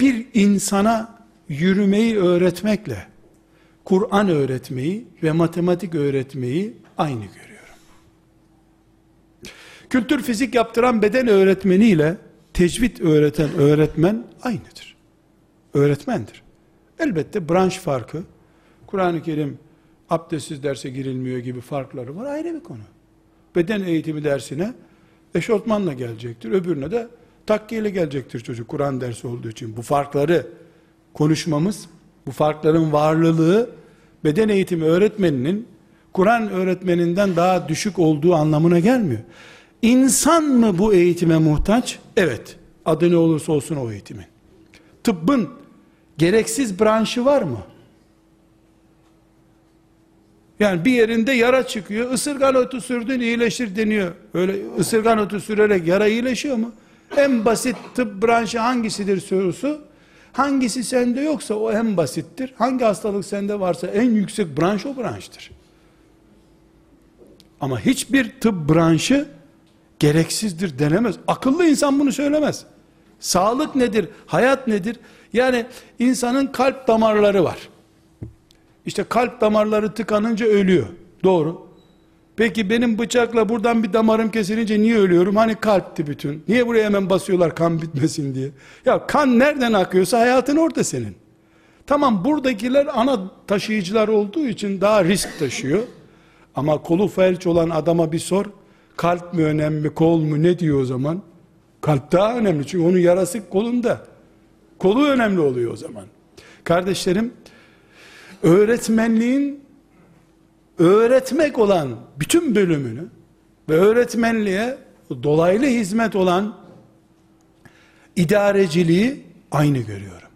Bir insana yürümeyi öğretmekle Kur'an öğretmeyi ve matematik öğretmeyi aynı görüyorum. Kültür fizik yaptıran beden öğretmeniyle tecvid öğreten öğretmen aynıdır. Öğretmendir. Elbette branş farkı, Kur'an-ı Kerim abdestsiz derse girilmiyor gibi farkları var ayrı bir konu. Beden eğitimi dersine eşortmanla gelecektir. Öbürüne de takkiyle gelecektir çocuk Kur'an dersi olduğu için. Bu farkları konuşmamız bu farkların varlığı beden eğitimi öğretmeninin Kur'an öğretmeninden daha düşük olduğu anlamına gelmiyor. İnsan mı bu eğitime muhtaç? Evet. Adı ne olursa olsun o eğitimin. Tıbbın gereksiz branşı var mı? Yani bir yerinde yara çıkıyor, ısırgan otu sürdün iyileşir deniyor. Öyle ısırgan otu sürerek yara iyileşiyor mu? En basit tıp branşı hangisidir sorusu? Hangisi sende yoksa o en basittir. Hangi hastalık sende varsa en yüksek branş o branştır. Ama hiçbir tıp branşı gereksizdir denemez. Akıllı insan bunu söylemez. Sağlık nedir? Hayat nedir? Yani insanın kalp damarları var. İşte kalp damarları tıkanınca ölüyor. Doğru. Peki benim bıçakla buradan bir damarım kesilince niye ölüyorum? Hani kalpti bütün. Niye buraya hemen basıyorlar kan bitmesin diye? Ya kan nereden akıyorsa hayatın orada senin. Tamam buradakiler ana taşıyıcılar olduğu için daha risk taşıyor. Ama kolu felç olan adama bir sor. Kalp mi önemli, kol mu ne diyor o zaman? Kalp daha önemli çünkü onun yarası kolunda. Kolu önemli oluyor o zaman. Kardeşlerim, öğretmenliğin öğretmek olan bütün bölümünü ve öğretmenliğe dolaylı hizmet olan idareciliği aynı görüyorum.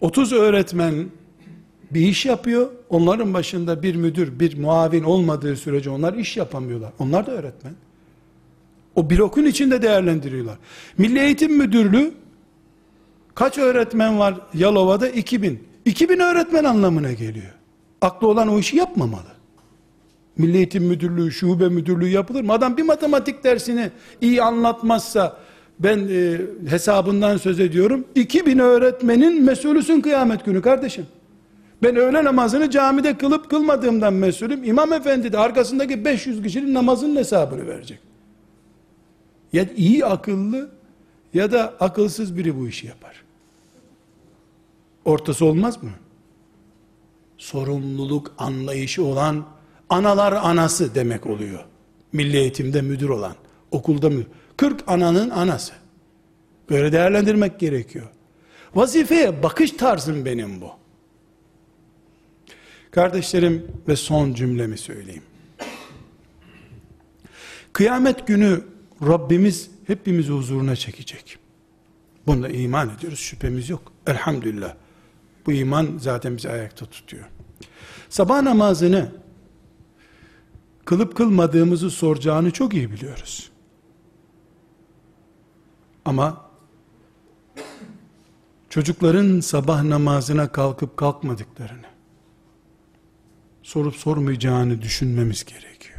30 öğretmen bir iş yapıyor. Onların başında bir müdür, bir muavin olmadığı sürece onlar iş yapamıyorlar. Onlar da öğretmen. O blokun içinde değerlendiriyorlar. Milli Eğitim Müdürlüğü kaç öğretmen var Yalova'da? 2000. 2000 öğretmen anlamına geliyor. Aklı olan o işi yapmamalı. Milli Eğitim Müdürlüğü, şube müdürlüğü yapılır mı? Adam bir matematik dersini iyi anlatmazsa ben e, hesabından söz ediyorum. 2000 öğretmenin mesulüsün kıyamet günü kardeşim. Ben öğle namazını camide kılıp kılmadığımdan mesulüm. İmam efendi de arkasındaki 500 kişinin namazının hesabını verecek. Ya iyi akıllı ya da akılsız biri bu işi yapar. Ortası olmaz mı? Sorumluluk anlayışı olan analar anası demek oluyor. Milli eğitimde müdür olan, okulda müdür. 40 ananın anası. Böyle değerlendirmek gerekiyor. Vazifeye bakış tarzım benim bu. Kardeşlerim ve son cümlemi söyleyeyim. Kıyamet günü Rabbimiz hepimizi huzuruna çekecek. Bunda iman ediyoruz, şüphemiz yok. Elhamdülillah. Bu iman zaten bizi ayakta tutuyor. Sabah namazını kılıp kılmadığımızı soracağını çok iyi biliyoruz. Ama çocukların sabah namazına kalkıp kalkmadıklarını sorup sormayacağını düşünmemiz gerekiyor.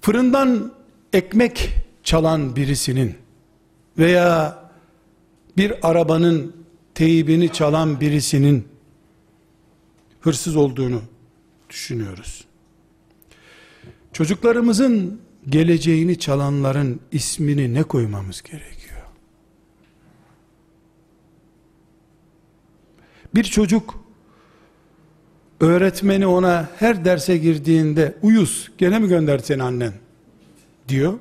Fırından ekmek çalan birisinin veya bir arabanın teybini çalan birisinin hırsız olduğunu düşünüyoruz. Çocuklarımızın geleceğini çalanların ismini ne koymamız gerekiyor? Bir çocuk öğretmeni ona her derse girdiğinde uyuz gene mi gönderdi seni annen diyor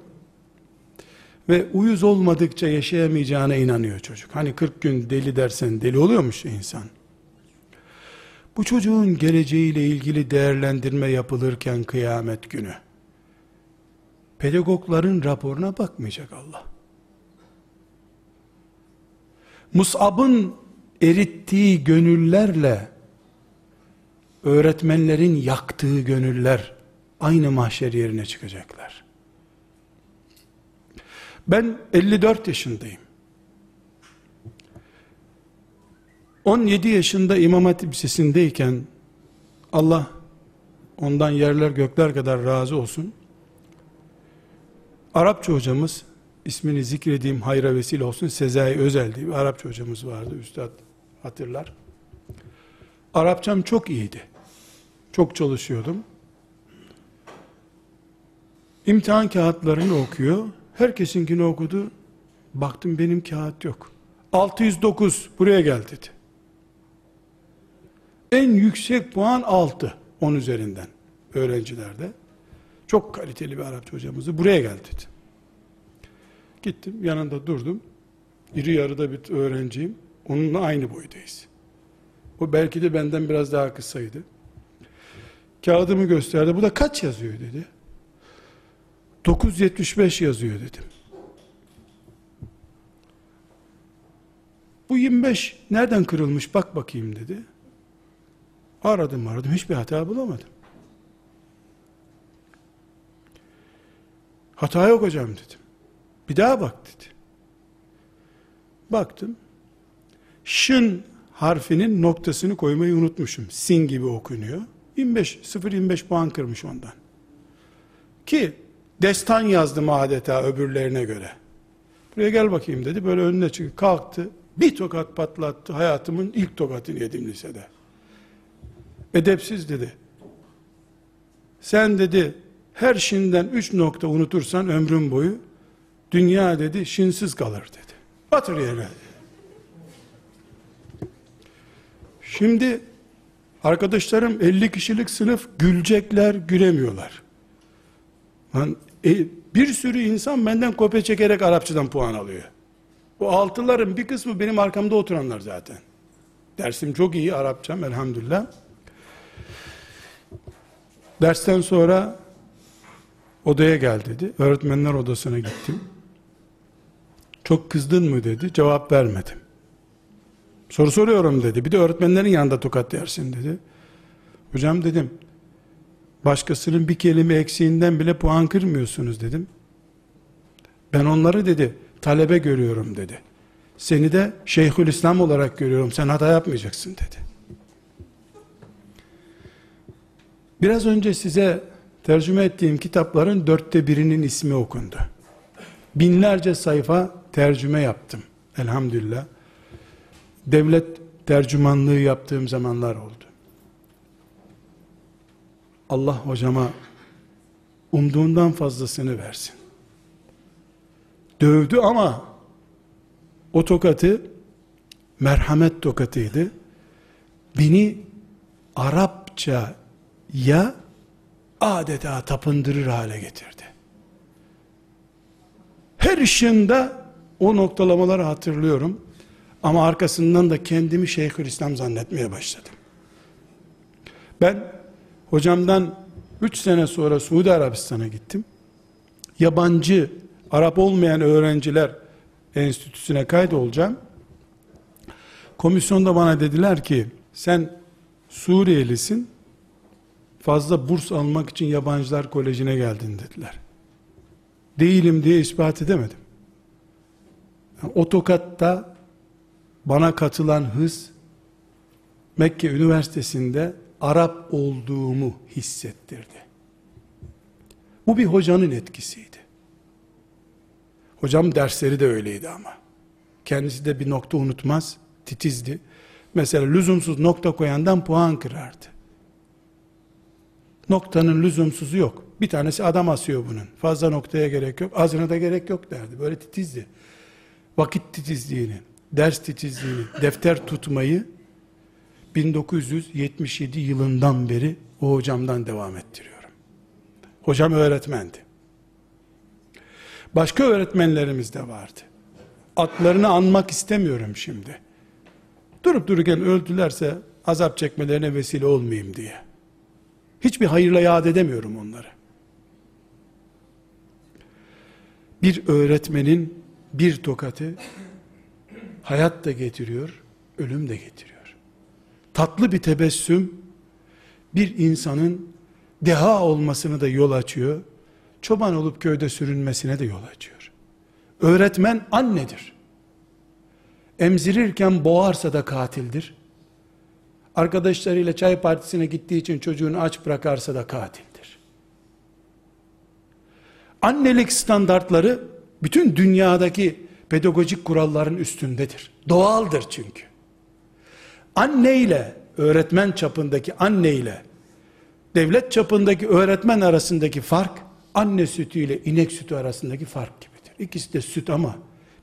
ve uyuz olmadıkça yaşayamayacağına inanıyor çocuk. Hani 40 gün deli dersen deli oluyormuş insan. Bu çocuğun geleceğiyle ilgili değerlendirme yapılırken kıyamet günü pedagogların raporuna bakmayacak Allah. Mus'ab'ın erittiği gönüllerle öğretmenlerin yaktığı gönüller aynı mahşer yerine çıkacaklar. Ben 54 yaşındayım. 17 yaşında İmam Hatip Lisesi'ndeyken Allah ondan yerler gökler kadar razı olsun. Arapça hocamız ismini zikrediğim hayra vesile olsun Sezai Özel diye bir Arapça hocamız vardı üstad hatırlar. Arapçam çok iyiydi. Çok çalışıyordum. İmtihan kağıtlarını okuyor. Herkesinkini okudu. Baktım benim kağıt yok. 609 buraya gel dedi. En yüksek puan 6 10 üzerinden öğrencilerde. Çok kaliteli bir Arapça hocamızı buraya gel dedi. Gittim yanında durdum. İri yarıda bir öğrenciyim. Onunla aynı boydayız. O belki de benden biraz daha kısaydı. Kağıdımı gösterdi. Bu da kaç yazıyor dedi. 975 yazıyor dedim. Bu 25 nereden kırılmış bak bakayım dedi. Aradım aradım hiçbir hata bulamadım. Hata yok hocam dedim. Bir daha bak dedi. Baktım. Şın harfinin noktasını koymayı unutmuşum. Sin gibi okunuyor. 25, 0-25 puan kırmış ondan. Ki destan yazdım adeta öbürlerine göre. Buraya gel bakayım dedi. Böyle önüne çıktı. Kalktı. Bir tokat patlattı. Hayatımın ilk tokatını yedim lisede. Edepsiz dedi. Sen dedi her şinden üç nokta unutursan ömrün boyu dünya dedi şinsiz kalır dedi. Batır yerine. Şimdi arkadaşlarım 50 kişilik sınıf gülecekler, gülemiyorlar. Lan, e, bir sürü insan benden kopya çekerek Arapçadan puan alıyor. Bu altıların bir kısmı benim arkamda oturanlar zaten. Dersim çok iyi Arapçam elhamdülillah. Dersten sonra odaya gel dedi. Öğretmenler odasına gittim. Çok kızdın mı dedi. Cevap vermedim. Soru soruyorum dedi. Bir de öğretmenlerin yanında tokat yersin dedi. Hocam dedim. Başkasının bir kelime eksiğinden bile puan kırmıyorsunuz dedim. Ben onları dedi talebe görüyorum dedi. Seni de Şeyhül İslam olarak görüyorum. Sen hata yapmayacaksın dedi. Biraz önce size tercüme ettiğim kitapların dörtte birinin ismi okundu. Binlerce sayfa tercüme yaptım. Elhamdülillah. Devlet tercümanlığı yaptığım zamanlar oldu. Allah hocama umduğundan fazlasını versin. Dövdü ama o tokatı merhamet tokatıydı. Beni Arapça ya adeta tapındırır hale getirdi. Her ışığında o noktalamaları hatırlıyorum. Ama arkasından da kendimi Şeyhülislam zannetmeye başladım. Ben hocamdan 3 sene sonra Suudi Arabistan'a gittim. Yabancı, Arap olmayan öğrenciler enstitüsüne kaydolacağım. Komisyonda bana dediler ki sen Suriyelisin fazla burs almak için yabancılar kolejine geldin dediler. Değilim diye ispat edemedim. Yani o tokatta bana katılan hız Mekke Üniversitesi'nde Arap olduğumu hissettirdi. Bu bir hocanın etkisiydi. Hocam dersleri de öyleydi ama. Kendisi de bir nokta unutmaz, titizdi. Mesela lüzumsuz nokta koyandan puan kırardı. Noktanın lüzumsuzu yok. Bir tanesi adam asıyor bunun. Fazla noktaya gerek yok, azına da gerek yok derdi. Böyle titizdi. Vakit titizliğini, ders titizliğini, [laughs] defter tutmayı 1977 yılından beri o hocamdan devam ettiriyorum. Hocam öğretmendi. Başka öğretmenlerimiz de vardı. Adlarını anmak istemiyorum şimdi. Durup dururken öldülerse azap çekmelerine vesile olmayayım diye. Hiçbir hayırla yad edemiyorum onları. Bir öğretmenin bir tokatı hayat da getiriyor, ölüm de getiriyor. Tatlı bir tebessüm bir insanın deha olmasını da yol açıyor. Çoban olup köyde sürünmesine de yol açıyor. Öğretmen annedir. Emzirirken boğarsa da katildir. Arkadaşlarıyla çay partisine gittiği için çocuğunu aç bırakarsa da katildir. Annelik standartları bütün dünyadaki pedagojik kuralların üstündedir. Doğaldır çünkü. Anne ile öğretmen çapındaki anne ile devlet çapındaki öğretmen arasındaki fark anne sütü ile inek sütü arasındaki fark gibidir. İkisi de süt ama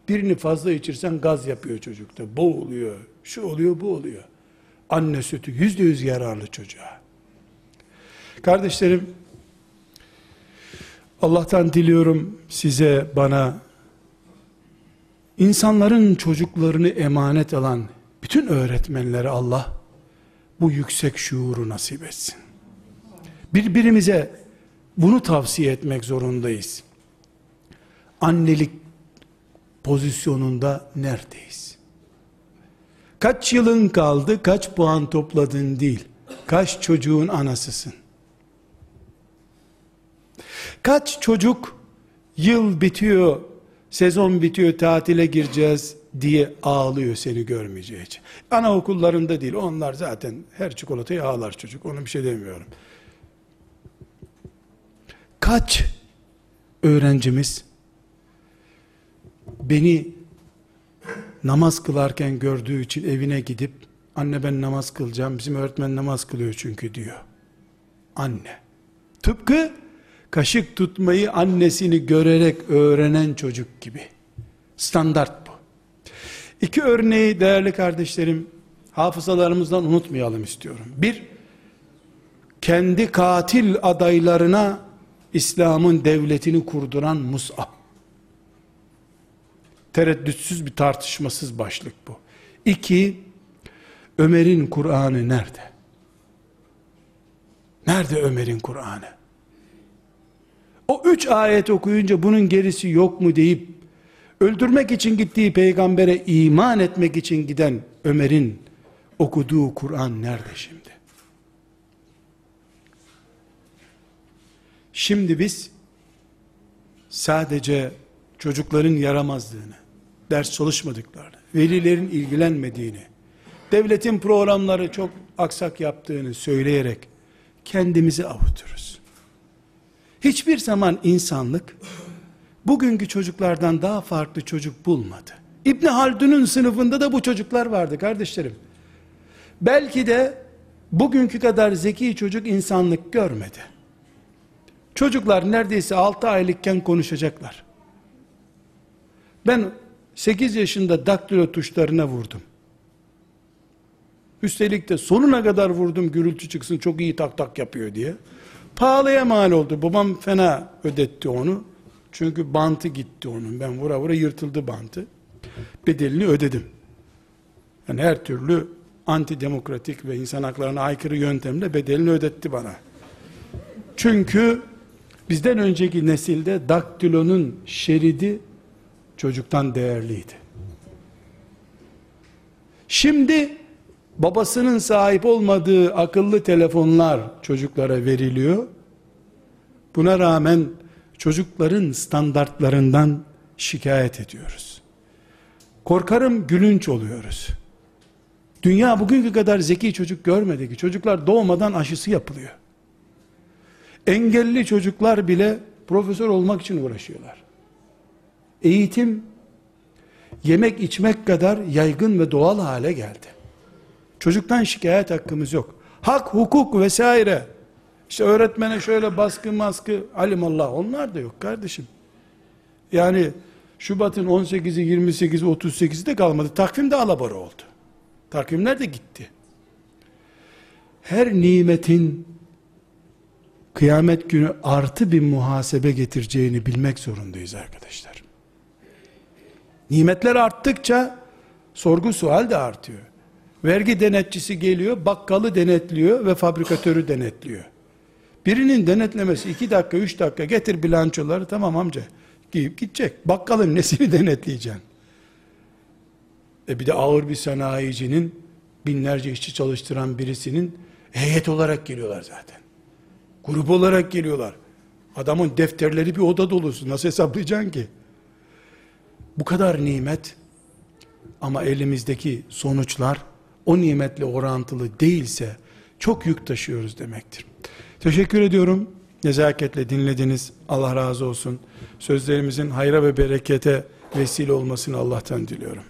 birini fazla içirsen gaz yapıyor çocukta. Boğuluyor, şu oluyor, bu oluyor. Anne sütü yüzde yüz yararlı çocuğa. Kardeşlerim, Allah'tan diliyorum size, bana, insanların çocuklarını emanet alan bütün öğretmenlere Allah bu yüksek şuuru nasip etsin. Birbirimize bunu tavsiye etmek zorundayız. Annelik pozisyonunda neredeyiz? Kaç yılın kaldı, kaç puan topladın değil. Kaç çocuğun anasısın? Kaç çocuk yıl bitiyor, sezon bitiyor, tatile gireceğiz diye ağlıyor seni görmeyeceği için. Anaokullarında değil, onlar zaten her çikolatayı ağlar çocuk, onu bir şey demiyorum. Kaç öğrencimiz beni namaz kılarken gördüğü için evine gidip anne ben namaz kılacağım bizim öğretmen namaz kılıyor çünkü diyor. Anne. Tıpkı kaşık tutmayı annesini görerek öğrenen çocuk gibi. Standart. İki örneği değerli kardeşlerim hafızalarımızdan unutmayalım istiyorum. Bir, kendi katil adaylarına İslam'ın devletini kurduran Mus'ab. Tereddütsüz bir tartışmasız başlık bu. İki, Ömer'in Kur'an'ı nerede? Nerede Ömer'in Kur'an'ı? O üç ayet okuyunca bunun gerisi yok mu deyip, öldürmek için gittiği peygambere iman etmek için giden Ömer'in okuduğu Kur'an nerede şimdi? Şimdi biz sadece çocukların yaramazlığını, ders çalışmadıklarını, velilerin ilgilenmediğini, devletin programları çok aksak yaptığını söyleyerek kendimizi avuturuz. Hiçbir zaman insanlık bugünkü çocuklardan daha farklı çocuk bulmadı. İbni Haldun'un sınıfında da bu çocuklar vardı kardeşlerim. Belki de bugünkü kadar zeki çocuk insanlık görmedi. Çocuklar neredeyse 6 aylıkken konuşacaklar. Ben 8 yaşında daktilo tuşlarına vurdum. Üstelik de sonuna kadar vurdum gürültü çıksın çok iyi tak tak yapıyor diye. Pahalıya mal oldu. Babam fena ödetti onu. Çünkü bantı gitti onun. Ben vura vura yırtıldı bantı. Bedelini ödedim. Yani her türlü antidemokratik ve insan haklarına aykırı yöntemle bedelini ödetti bana. Çünkü bizden önceki nesilde daktilonun şeridi çocuktan değerliydi. Şimdi babasının sahip olmadığı akıllı telefonlar çocuklara veriliyor. Buna rağmen çocukların standartlarından şikayet ediyoruz. Korkarım gülünç oluyoruz. Dünya bugünkü kadar zeki çocuk görmedi ki. Çocuklar doğmadan aşısı yapılıyor. Engelli çocuklar bile profesör olmak için uğraşıyorlar. Eğitim yemek içmek kadar yaygın ve doğal hale geldi. Çocuktan şikayet hakkımız yok. Hak, hukuk vesaire. İşte öğretmene şöyle baskı maskı alimallah onlar da yok kardeşim. Yani Şubat'ın 18'i 28'i 38'i de kalmadı. Takvim de alabora oldu. Takvimler de gitti. Her nimetin kıyamet günü artı bir muhasebe getireceğini bilmek zorundayız arkadaşlar. Nimetler arttıkça sorgu sual de artıyor. Vergi denetçisi geliyor, bakkalı denetliyor ve fabrikatörü denetliyor. Birinin denetlemesi iki dakika, üç dakika getir bilançoları tamam amca giyip gidecek. Bakkalın nesini [laughs] denetleyeceksin? E bir de ağır bir sanayicinin binlerce işçi çalıştıran birisinin heyet olarak geliyorlar zaten. Grup olarak geliyorlar. Adamın defterleri bir oda dolusu. Nasıl hesaplayacaksın ki? Bu kadar nimet ama elimizdeki sonuçlar o nimetle orantılı değilse çok yük taşıyoruz demektir. Teşekkür ediyorum. Nezaketle dinlediniz. Allah razı olsun. Sözlerimizin hayra ve berekete vesile olmasını Allah'tan diliyorum.